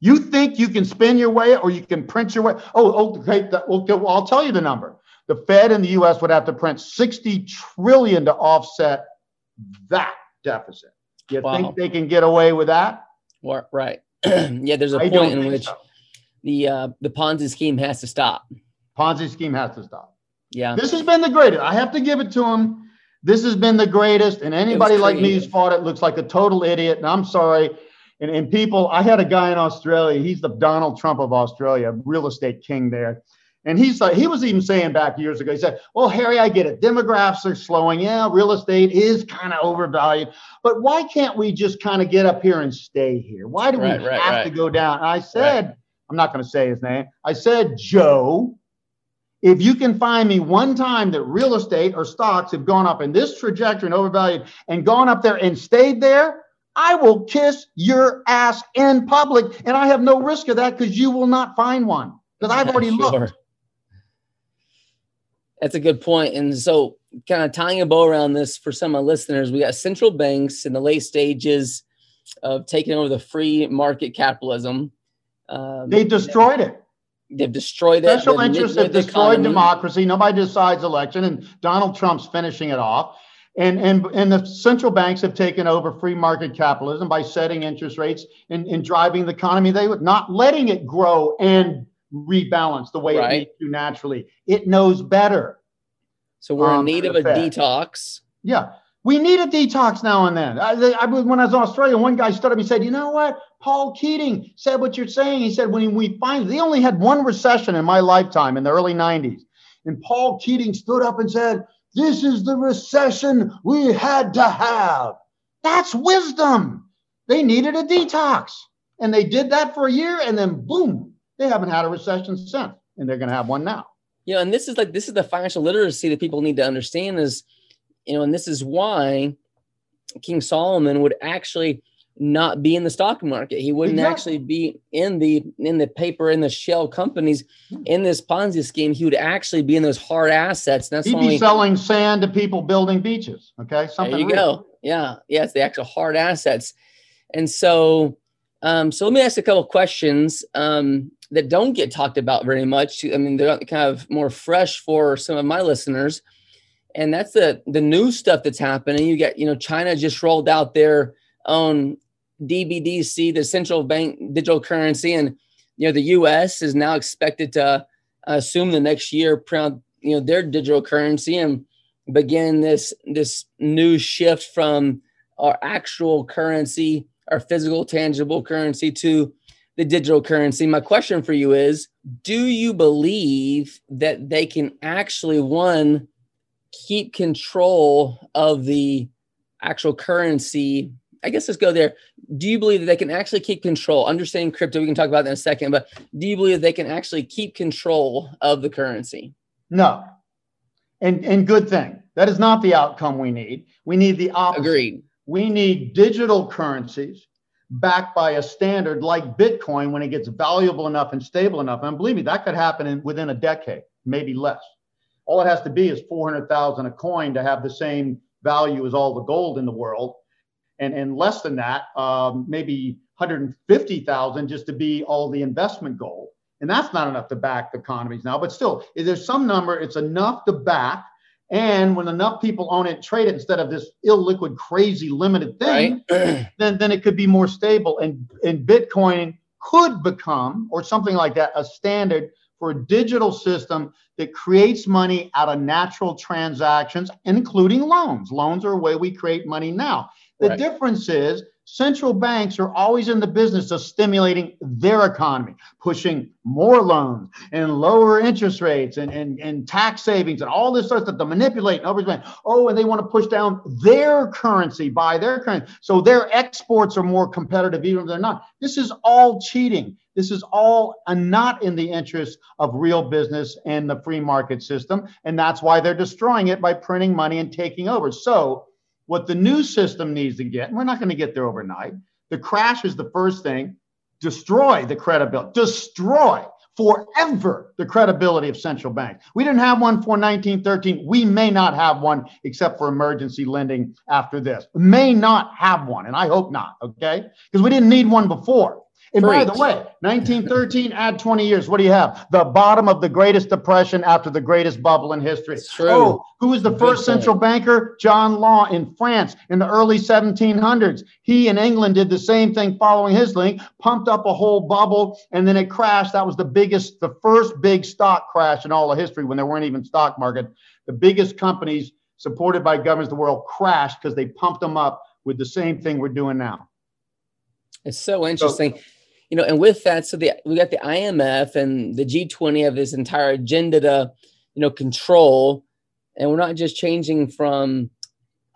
You think you can spin your way or you can print your way? Oh, okay. That, well, I'll tell you the number. The Fed in the US would have to print 60 trillion to offset that deficit. You wow. think they can get away with that? Right. yeah, there's a I point in which so. the uh, the Ponzi scheme has to stop. Ponzi scheme has to stop. Yeah, this has been the greatest. I have to give it to him. This has been the greatest, and anybody like me who's fought it looks like a total idiot. And I'm sorry. And, and people, I had a guy in Australia. He's the Donald Trump of Australia, real estate king there. And he's like, he was even saying back years ago, he said, Well, Harry, I get it. Demographics are slowing. Yeah, real estate is kind of overvalued. But why can't we just kind of get up here and stay here? Why do right, we right, have right. to go down? I said, I'm not going to say his name. I said, Joe, if you can find me one time that real estate or stocks have gone up in this trajectory and overvalued and gone up there and stayed there, I will kiss your ass in public. And I have no risk of that because you will not find one because I've already sure. looked. That's a good point. And so, kind of tying a bow around this for some of our listeners, we got central banks in the late stages of taking over the free market capitalism. Um, they destroyed it. They've destroyed it. Special interests have destroyed economy. democracy. Nobody decides election, and Donald Trump's finishing it off. And, and, and the central banks have taken over free market capitalism by setting interest rates and, and driving the economy. They would not letting it grow and rebalance the way right. it needs to naturally. It knows better. So we're um, in need of a Fed. detox. Yeah. We need a detox now and then. I, I, when I was in Australia, one guy stood up and said, You know what? Paul Keating said what you're saying. He said, When we find, they only had one recession in my lifetime in the early 90s. And Paul Keating stood up and said, This is the recession we had to have. That's wisdom. They needed a detox. And they did that for a year, and then boom, they haven't had a recession since, and they're going to have one now. You know, and this is like this is the financial literacy that people need to understand is, you know, and this is why King Solomon would actually not be in the stock market. He wouldn't exactly. actually be in the in the paper in the shell companies hmm. in this Ponzi scheme. He would actually be in those hard assets. That's He'd be selling sand to people building beaches. Okay, something. There you real. go. Yeah, yeah, it's the actual hard assets. And so, um, so let me ask a couple questions um, that don't get talked about very much. I mean, they're kind of more fresh for some of my listeners. And that's the the new stuff that's happening. You get, you know, China just rolled out their own CBDC, the central bank digital currency, and you know the U.S. is now expected to uh, assume the next year, you know, their digital currency and begin this this new shift from our actual currency, our physical tangible currency, to the digital currency. My question for you is: Do you believe that they can actually one keep control of the actual currency I guess let's go there. Do you believe that they can actually keep control? Understanding crypto, we can talk about that in a second, but do you believe that they can actually keep control of the currency? No. And and good thing. That is not the outcome we need. We need the opposite. Agreed. We need digital currencies backed by a standard like Bitcoin when it gets valuable enough and stable enough. And believe me, that could happen in within a decade, maybe less. All it has to be is 400,000 a coin to have the same value as all the gold in the world and, and less than that, um, maybe 150,000 just to be all the investment gold. And that's not enough to back the economies now, but still, if there's some number, it's enough to back. And when enough people own it, trade it instead of this illiquid, crazy, limited thing, right. then, then it could be more stable. And, and Bitcoin could become, or something like that, a standard for a digital system that creates money out of natural transactions, including loans. Loans are a way we create money now. The right. difference is central banks are always in the business of stimulating their economy, pushing more loans and lower interest rates and, and, and tax savings and all this stuff to manipulate. And oh, and they want to push down their currency by their currency. So their exports are more competitive, even if they're not. This is all cheating. This is all not in the interest of real business and the free market system. And that's why they're destroying it by printing money and taking over. So what the new system needs to get, and we're not going to get there overnight. The crash is the first thing. Destroy the credibility, destroy forever the credibility of central banks. We didn't have one for 1913. We may not have one except for emergency lending after this. May not have one, and I hope not, okay? Because we didn't need one before. And Preach. by the way, 1913, add 20 years. What do you have? The bottom of the greatest depression after the greatest bubble in history. Oh, who was the Good first point. central banker? John Law in France in the early 1700s. He in England did the same thing following his link, pumped up a whole bubble, and then it crashed. That was the biggest, the first big stock crash in all of history when there weren't even stock market. The biggest companies supported by governments of the world crashed because they pumped them up with the same thing we're doing now. It's so interesting. So, you know, and with that, so the we got the IMF and the G20 have this entire agenda to, you know, control, and we're not just changing from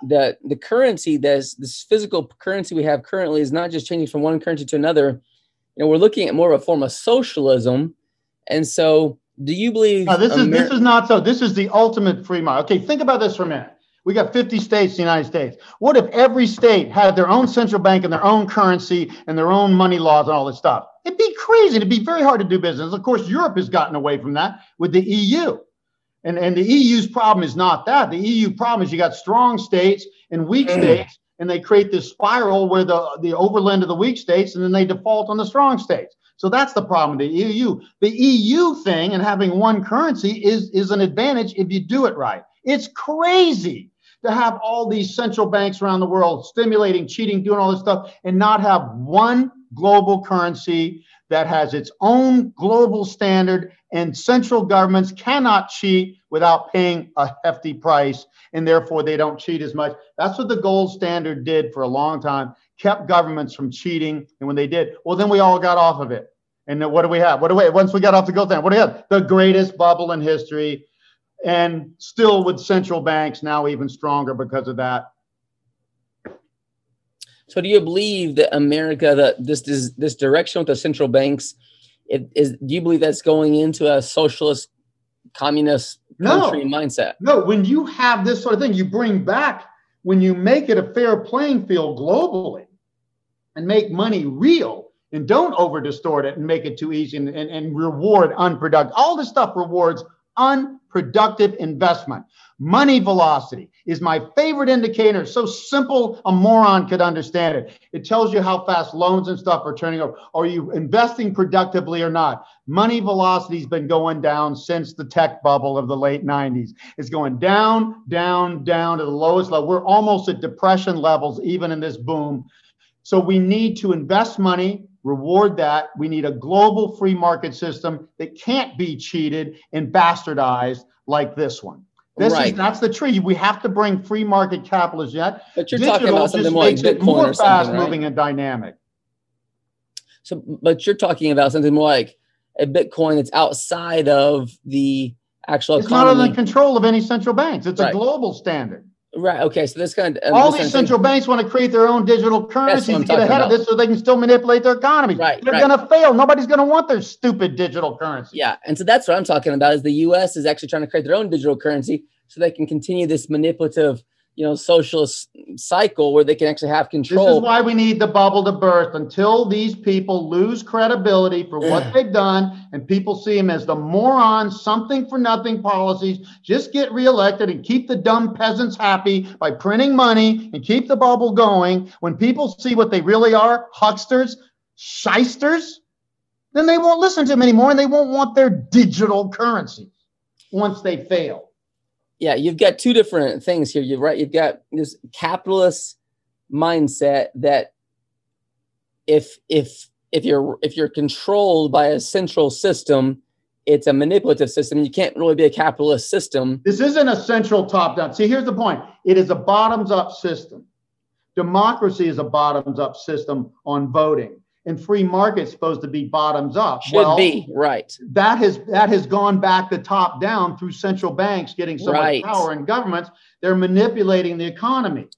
the the currency that's this physical currency we have currently is not just changing from one currency to another. You know, we're looking at more of a form of socialism, and so do you believe? No, this Amer- is this is not so. This is the ultimate free market. Okay, think about this for a minute. We got 50 states in the United States. What if every state had their own central bank and their own currency and their own money laws and all this stuff? It'd be crazy. It'd be very hard to do business. Of course, Europe has gotten away from that with the EU. And, and the EU's problem is not that. The EU problem is you got strong states and weak mm. states, and they create this spiral where the, the overland of the weak states, and then they default on the strong states. So that's the problem with the EU. The EU thing and having one currency is, is an advantage if you do it right. It's crazy to have all these central banks around the world stimulating, cheating, doing all this stuff, and not have one global currency that has its own global standard, and central governments cannot cheat without paying a hefty price, and therefore they don't cheat as much. That's what the gold standard did for a long time, kept governments from cheating. And when they did, well, then we all got off of it. And what do we have? What do we once we got off the gold standard? What do we have? The greatest bubble in history and still with central banks now even stronger because of that. So, do you believe that America, that this this, this direction with the central banks, it, is do you believe that's going into a socialist, communist country no, mindset? No. When you have this sort of thing, you bring back when you make it a fair playing field globally and make money real and don't over distort it and make it too easy and, and, and reward unproductive, all this stuff rewards unproductive investment. Money velocity is my favorite indicator. so simple, a moron could understand it. It tells you how fast loans and stuff are turning over. Are you investing productively or not? Money velocity has been going down since the tech bubble of the late 90s. It's going down, down, down to the lowest level. We're almost at depression levels, even in this boom. So we need to invest money, reward that. We need a global free market system that can't be cheated and bastardized like this one. This right. is that's the tree. We have to bring free market capitalism yet. But you're Digital talking about something more like Bitcoin more fast right? moving and dynamic. So, but you're talking about something more like a Bitcoin that's outside of the actual. It's economy. not under the control of any central banks. It's right. a global standard. Right. Okay. So this kind of all these central banks want to create their own digital currencies to get ahead about. of this, so they can still manipulate their economy. Right. They're right. going to fail. Nobody's going to want their stupid digital currency. Yeah. And so that's what I'm talking about. Is the U.S. is actually trying to create their own digital currency so they can continue this manipulative you know socialist cycle where they can actually have control. This is why we need the bubble to burst until these people lose credibility for what they've done and people see them as the moron, something for nothing policies. Just get reelected and keep the dumb peasants happy by printing money and keep the bubble going. When people see what they really are, hucksters, shysters, then they won't listen to them anymore and they won't want their digital currency once they fail yeah, you've got two different things here. You've right, you've got this capitalist mindset that if if if you're if you're controlled by a central system, it's a manipulative system. You can't really be a capitalist system. This isn't a central top down. See, here's the point. It is a bottoms up system. Democracy is a bottoms up system on voting and free market's supposed to be bottoms up. Should well, be right. That has that has gone back to top down through central banks getting so right. much power in governments. They're manipulating the economy.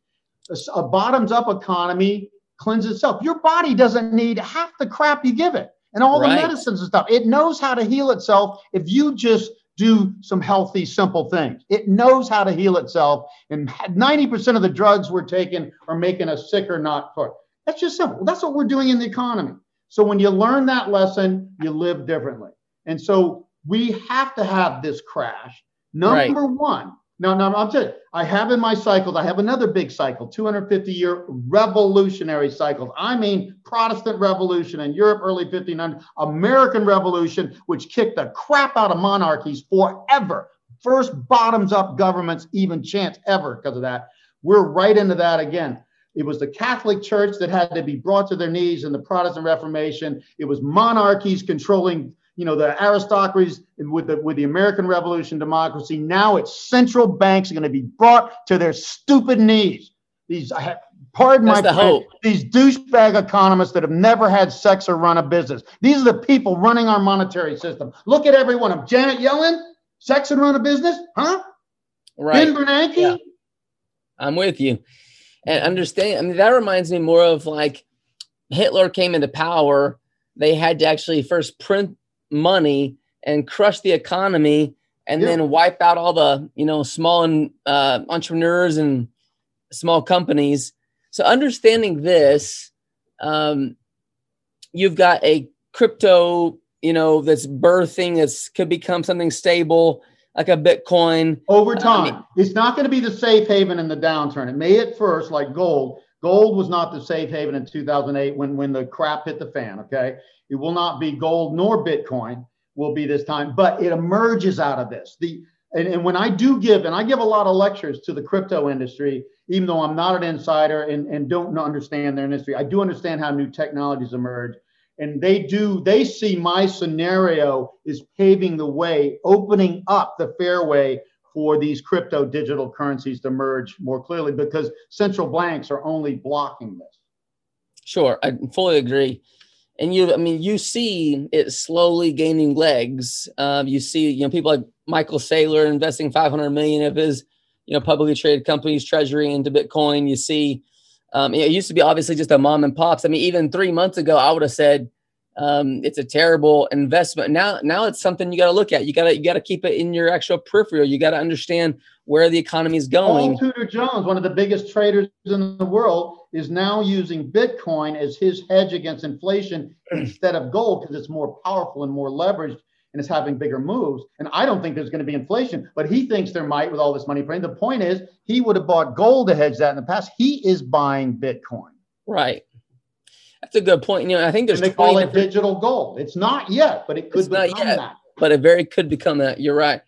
A, a bottoms up economy cleanses itself. Your body doesn't need half the crap you give it and all right. the medicines and stuff. It knows how to heal itself if you just do some healthy, simple things. It knows how to heal itself. And 90% of the drugs we're taking are making us sicker, not for. That's just simple. That's what we're doing in the economy. So when you learn that lesson, you live differently. And so we have to have this crash. Number right. one. Now, now I'll tell you, I have in my cycles, I have another big cycle, 250 year revolutionary cycles. I mean, Protestant Revolution in Europe, early 1500s, American Revolution, which kicked the crap out of monarchies forever. First bottoms up governments, even chance ever because of that. We're right into that again. It was the Catholic Church that had to be brought to their knees in the Protestant Reformation. It was monarchies controlling, you know, the aristocracies with the with the American Revolution democracy. Now it's central banks are going to be brought to their stupid knees. These, pardon That's my the these douchebag economists that have never had sex or run a business. These are the people running our monetary system. Look at every one of them. Janet Yellen, sex and run a business, huh? Right. Ben Bernanke. Yeah. I'm with you and understand. I mean, that reminds me more of like Hitler came into power. They had to actually first print money and crush the economy, and yeah. then wipe out all the you know small and uh, entrepreneurs and small companies. So understanding this, um, you've got a crypto, you know, that's birthing. That's could become something stable like a Bitcoin over uh, time. I mean, it's not going to be the safe haven in the downturn. It may at first, like gold. Gold was not the safe haven in 2008 when when the crap hit the fan. Okay, it will not be gold nor Bitcoin will be this time, but it emerges out of this. The and, and when I do give, and I give a lot of lectures to the crypto industry, even though I'm not an insider and, and don't understand their industry, I do understand how new technologies emerge and they do they see my scenario is paving the way opening up the fairway for these crypto digital currencies to merge more clearly because central banks are only blocking this. Sure i fully agree. And you i mean you see it slowly gaining legs. Um, you see you know people like michael saylor investing 500 million of his you know publicly traded companies treasury into bitcoin. You see um, it used to be obviously just a mom and pops. I mean, even three months ago, I would have said, Um, it's a terrible investment. Now, now it's something you got to look at. You got to you got to keep it in your actual peripheral. You got to understand where the economy is going. Paul Tudor Jones, one of the biggest traders in the world, is now using Bitcoin as his hedge against inflation instead of gold because it's more powerful and more leveraged and it's having bigger moves. And I don't think there's going to be inflation, but he thinks there might with all this money printing. The point is, he would have bought gold to hedge that in the past. He is buying Bitcoin. Right. That's a good point. You know, I think there's and they call it digital gold. It's not yet, but it could become yet, that. But it very could become that. You're right.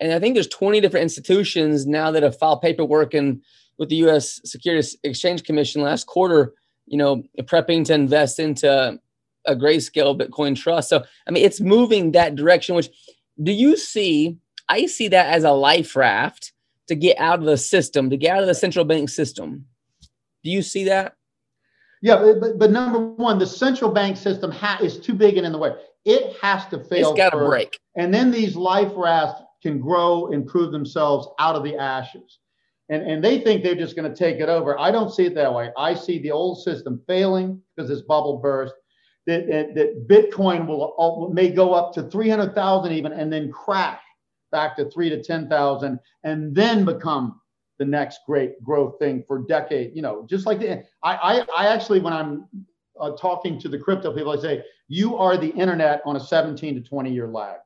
And I think there's 20 different institutions now that have filed paperwork and with the U.S. Securities Exchange Commission last quarter, you know, prepping to invest into a grayscale Bitcoin trust. So I mean, it's moving that direction. Which do you see? I see that as a life raft to get out of the system, to get out of the central bank system. Do you see that? Yeah, but, but number one, the central bank system ha- is too big and in the way. It has to fail. It's got to break. And then these life rafts can grow and prove themselves out of the ashes. And, and they think they're just going to take it over. I don't see it that way. I see the old system failing because this bubble burst. That, that, that Bitcoin will may go up to 300,000 even and then crash back to three to 10,000 and then become the next great growth thing for decade. You know, just like the, I, I, I actually, when I'm uh, talking to the crypto people, I say, you are the internet on a 17 to 20 year lag.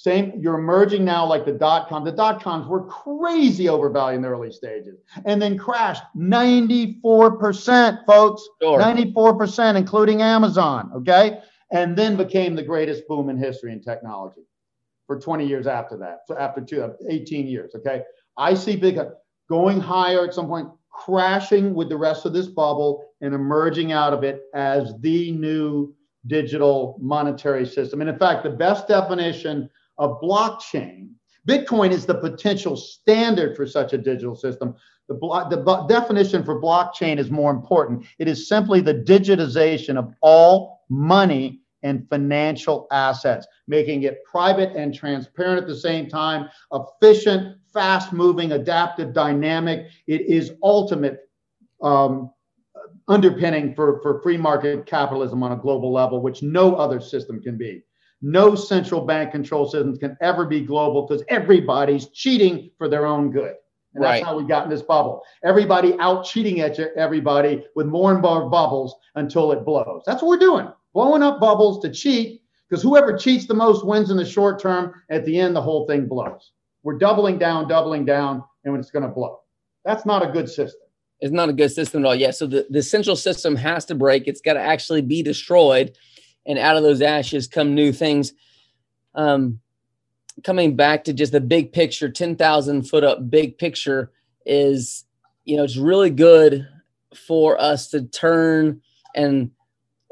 Same, you're emerging now like the dot com. The dot coms were crazy overvalued in the early stages and then crashed 94%, folks. Sure. 94%, including Amazon. Okay. And then became the greatest boom in history in technology for 20 years after that. So after two, 18 years. Okay. I see big going higher at some point, crashing with the rest of this bubble and emerging out of it as the new digital monetary system. And in fact, the best definition of blockchain, Bitcoin is the potential standard for such a digital system. The, blo- the bu- definition for blockchain is more important. It is simply the digitization of all money and financial assets, making it private and transparent at the same time, efficient, fast moving, adaptive, dynamic. It is ultimate um, underpinning for, for free market capitalism on a global level, which no other system can be. No central bank control systems can ever be global because everybody's cheating for their own good. And right. that's how we got in this bubble. Everybody out cheating at you, everybody with more and more bubbles until it blows. That's what we're doing blowing up bubbles to cheat because whoever cheats the most wins in the short term. At the end, the whole thing blows. We're doubling down, doubling down, and it's going to blow. That's not a good system. It's not a good system at all. Yeah. So the, the central system has to break. It's got to actually be destroyed. And out of those ashes come new things. Um, coming back to just the big picture, 10,000 foot up big picture is, you know, it's really good for us to turn and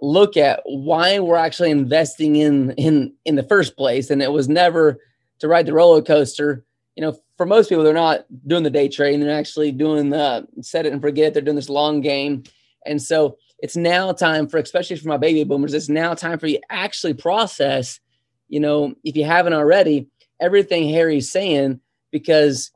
look at why we're actually investing in in in the first place and it was never to ride the roller coaster you know for most people they're not doing the day trading they're actually doing the set it and forget it. they're doing this long game and so it's now time for especially for my baby boomers it's now time for you actually process you know if you haven't already everything harry's saying because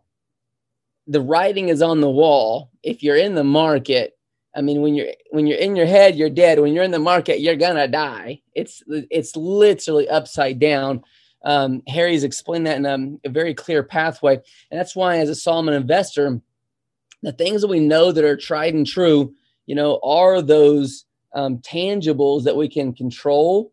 the writing is on the wall if you're in the market I mean, when you're when you're in your head, you're dead. When you're in the market, you're gonna die. It's it's literally upside down. Um, Harry's explained that in a, a very clear pathway, and that's why, as a Solomon investor, the things that we know that are tried and true, you know, are those um, tangibles that we can control,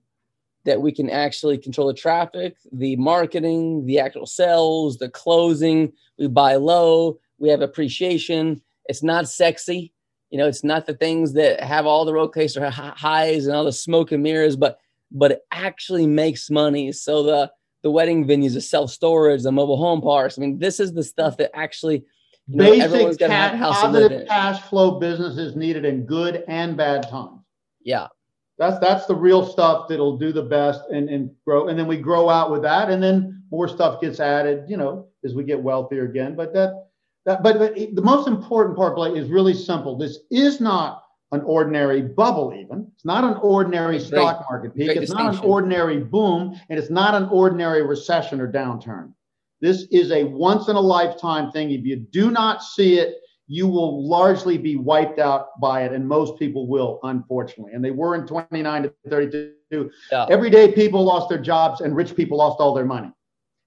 that we can actually control the traffic, the marketing, the actual sales, the closing. We buy low, we have appreciation. It's not sexy you know, it's not the things that have all the roller coaster highs and all the smoke and mirrors, but but it actually makes money. So the the wedding venues, the self storage, the mobile home parks. I mean, this is the stuff that actually you know, basic cash, positive cash flow businesses needed in good and bad times. Yeah. That's that's the real stuff that'll do the best and, and grow. And then we grow out with that, and then more stuff gets added, you know, as we get wealthier again. But that that, but, but the most important part, Blake, is really simple. This is not an ordinary bubble, even. It's not an ordinary stock market peak. It's not an ordinary boom, and it's not an ordinary recession or downturn. This is a once in a lifetime thing. If you do not see it you will largely be wiped out by it, and most people will, unfortunately. And they were in 29 to 32. Yeah. Everyday people lost their jobs, and rich people lost all their money.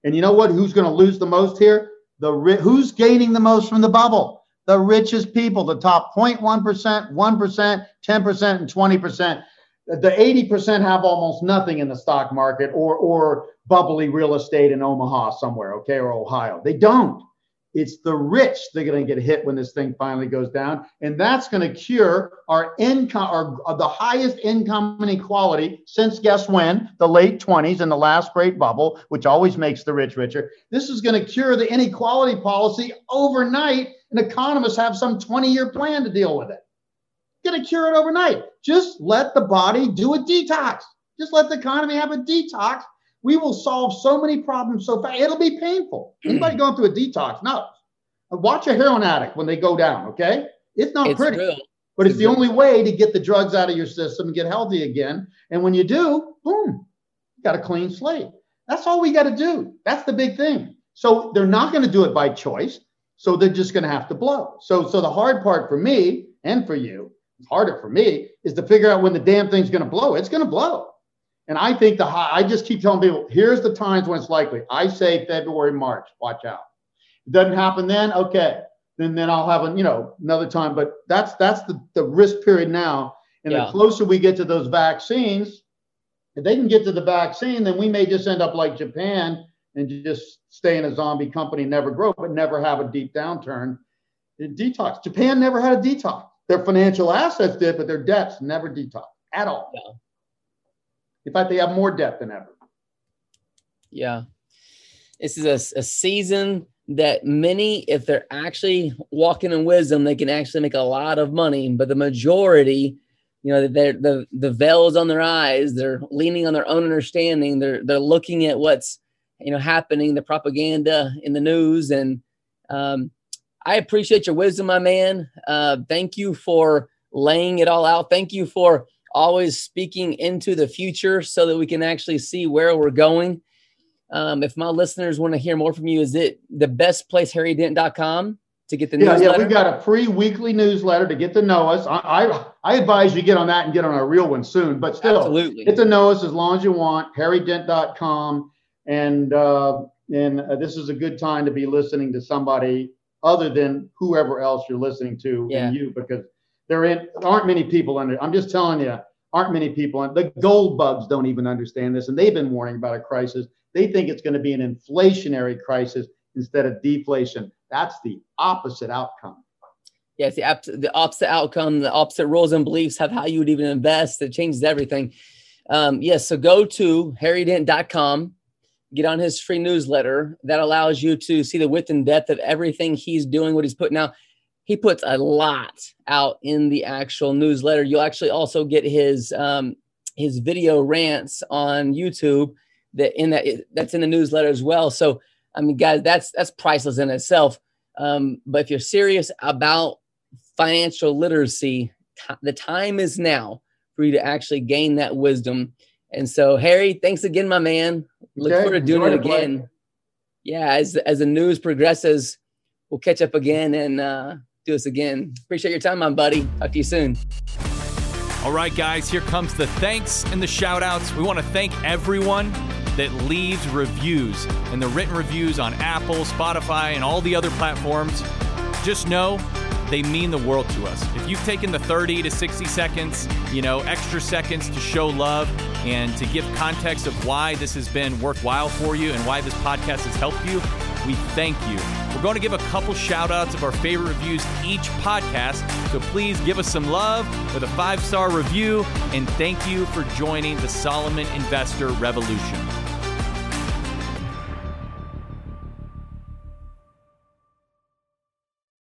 And you know what? Who's going to lose the most here? The ri- who's gaining the most from the bubble? The richest people, the top 0.1%, 1%, 10%, and 20%. The 80% have almost nothing in the stock market or or bubbly real estate in Omaha somewhere, okay, or Ohio. They don't. It's the rich that are going to get hit when this thing finally goes down. And that's going to cure our income, our, uh, the highest income inequality since guess when? The late 20s and the last great bubble, which always makes the rich richer. This is going to cure the inequality policy overnight. And economists have some 20 year plan to deal with it. Going to cure it overnight. Just let the body do a detox. Just let the economy have a detox we will solve so many problems so fast. It'll be painful. Anybody going through a detox No. Watch a heroin addict when they go down, okay? It's not it's pretty, real. but it's, it's the real. only way to get the drugs out of your system and get healthy again. And when you do, boom, you got a clean slate. That's all we got to do. That's the big thing. So they're not going to do it by choice. So they're just going to have to blow. So, so the hard part for me and for you, it's harder for me, is to figure out when the damn thing's going to blow. It's going to blow. And I think the high, I just keep telling people, here's the times when it's likely. I say February, March, watch out. It doesn't happen then, okay. Then then I'll have a, you know, another time. But that's that's the, the risk period now. And yeah. the closer we get to those vaccines, if they can get to the vaccine, then we may just end up like Japan and just stay in a zombie company, never grow, but never have a deep downturn. It detox. Japan never had a detox. Their financial assets did, but their debts never detox at all. Yeah. In fact, they have more debt than ever. Yeah. This is a, a season that many, if they're actually walking in wisdom, they can actually make a lot of money. But the majority, you know, they're the the veils on their eyes. They're leaning on their own understanding. They're they're looking at what's you know happening, the propaganda in the news, and um, I appreciate your wisdom, my man. Uh, thank you for laying it all out. Thank you for always speaking into the future so that we can actually see where we're going. Um, if my listeners want to hear more from you, is it the best place, harrydent.com to get the yeah, newsletter? Yeah, we've got a free weekly newsletter to get to know us. I, I, I, advise you get on that and get on a real one soon, but still, Absolutely. get to know us as long as you want, harrydent.com. And, uh, and uh, this is a good time to be listening to somebody other than whoever else you're listening to yeah. and you, because there aren't many people under. I'm just telling you, aren't many people. In the gold bugs don't even understand this, and they've been warning about a crisis. They think it's going to be an inflationary crisis instead of deflation. That's the opposite outcome. Yes, the, the opposite outcome, the opposite rules and beliefs have how you would even invest. It changes everything. Um, yes, so go to harrydent.com, get on his free newsletter that allows you to see the width and depth of everything he's doing, what he's putting out he puts a lot out in the actual newsletter. You'll actually also get his um, his video rants on YouTube that in that that's in the newsletter as well. So I mean, guys, that's that's priceless in itself. Um, but if you're serious about financial literacy, t- the time is now for you to actually gain that wisdom. And so, Harry, thanks again, my man. Look okay, forward to doing it again. Blake. Yeah, as as the news progresses, we'll catch up again and uh, do this again. Appreciate your time, my buddy. Talk to you soon. All right, guys, here comes the thanks and the shout outs. We want to thank everyone that leaves reviews and the written reviews on Apple, Spotify, and all the other platforms. Just know they mean the world to us. If you've taken the 30 to 60 seconds, you know, extra seconds to show love and to give context of why this has been worthwhile for you and why this podcast has helped you, we thank you. We're going to give a couple shout outs of our favorite reviews each podcast, so please give us some love with a five star review and thank you for joining the Solomon Investor Revolution.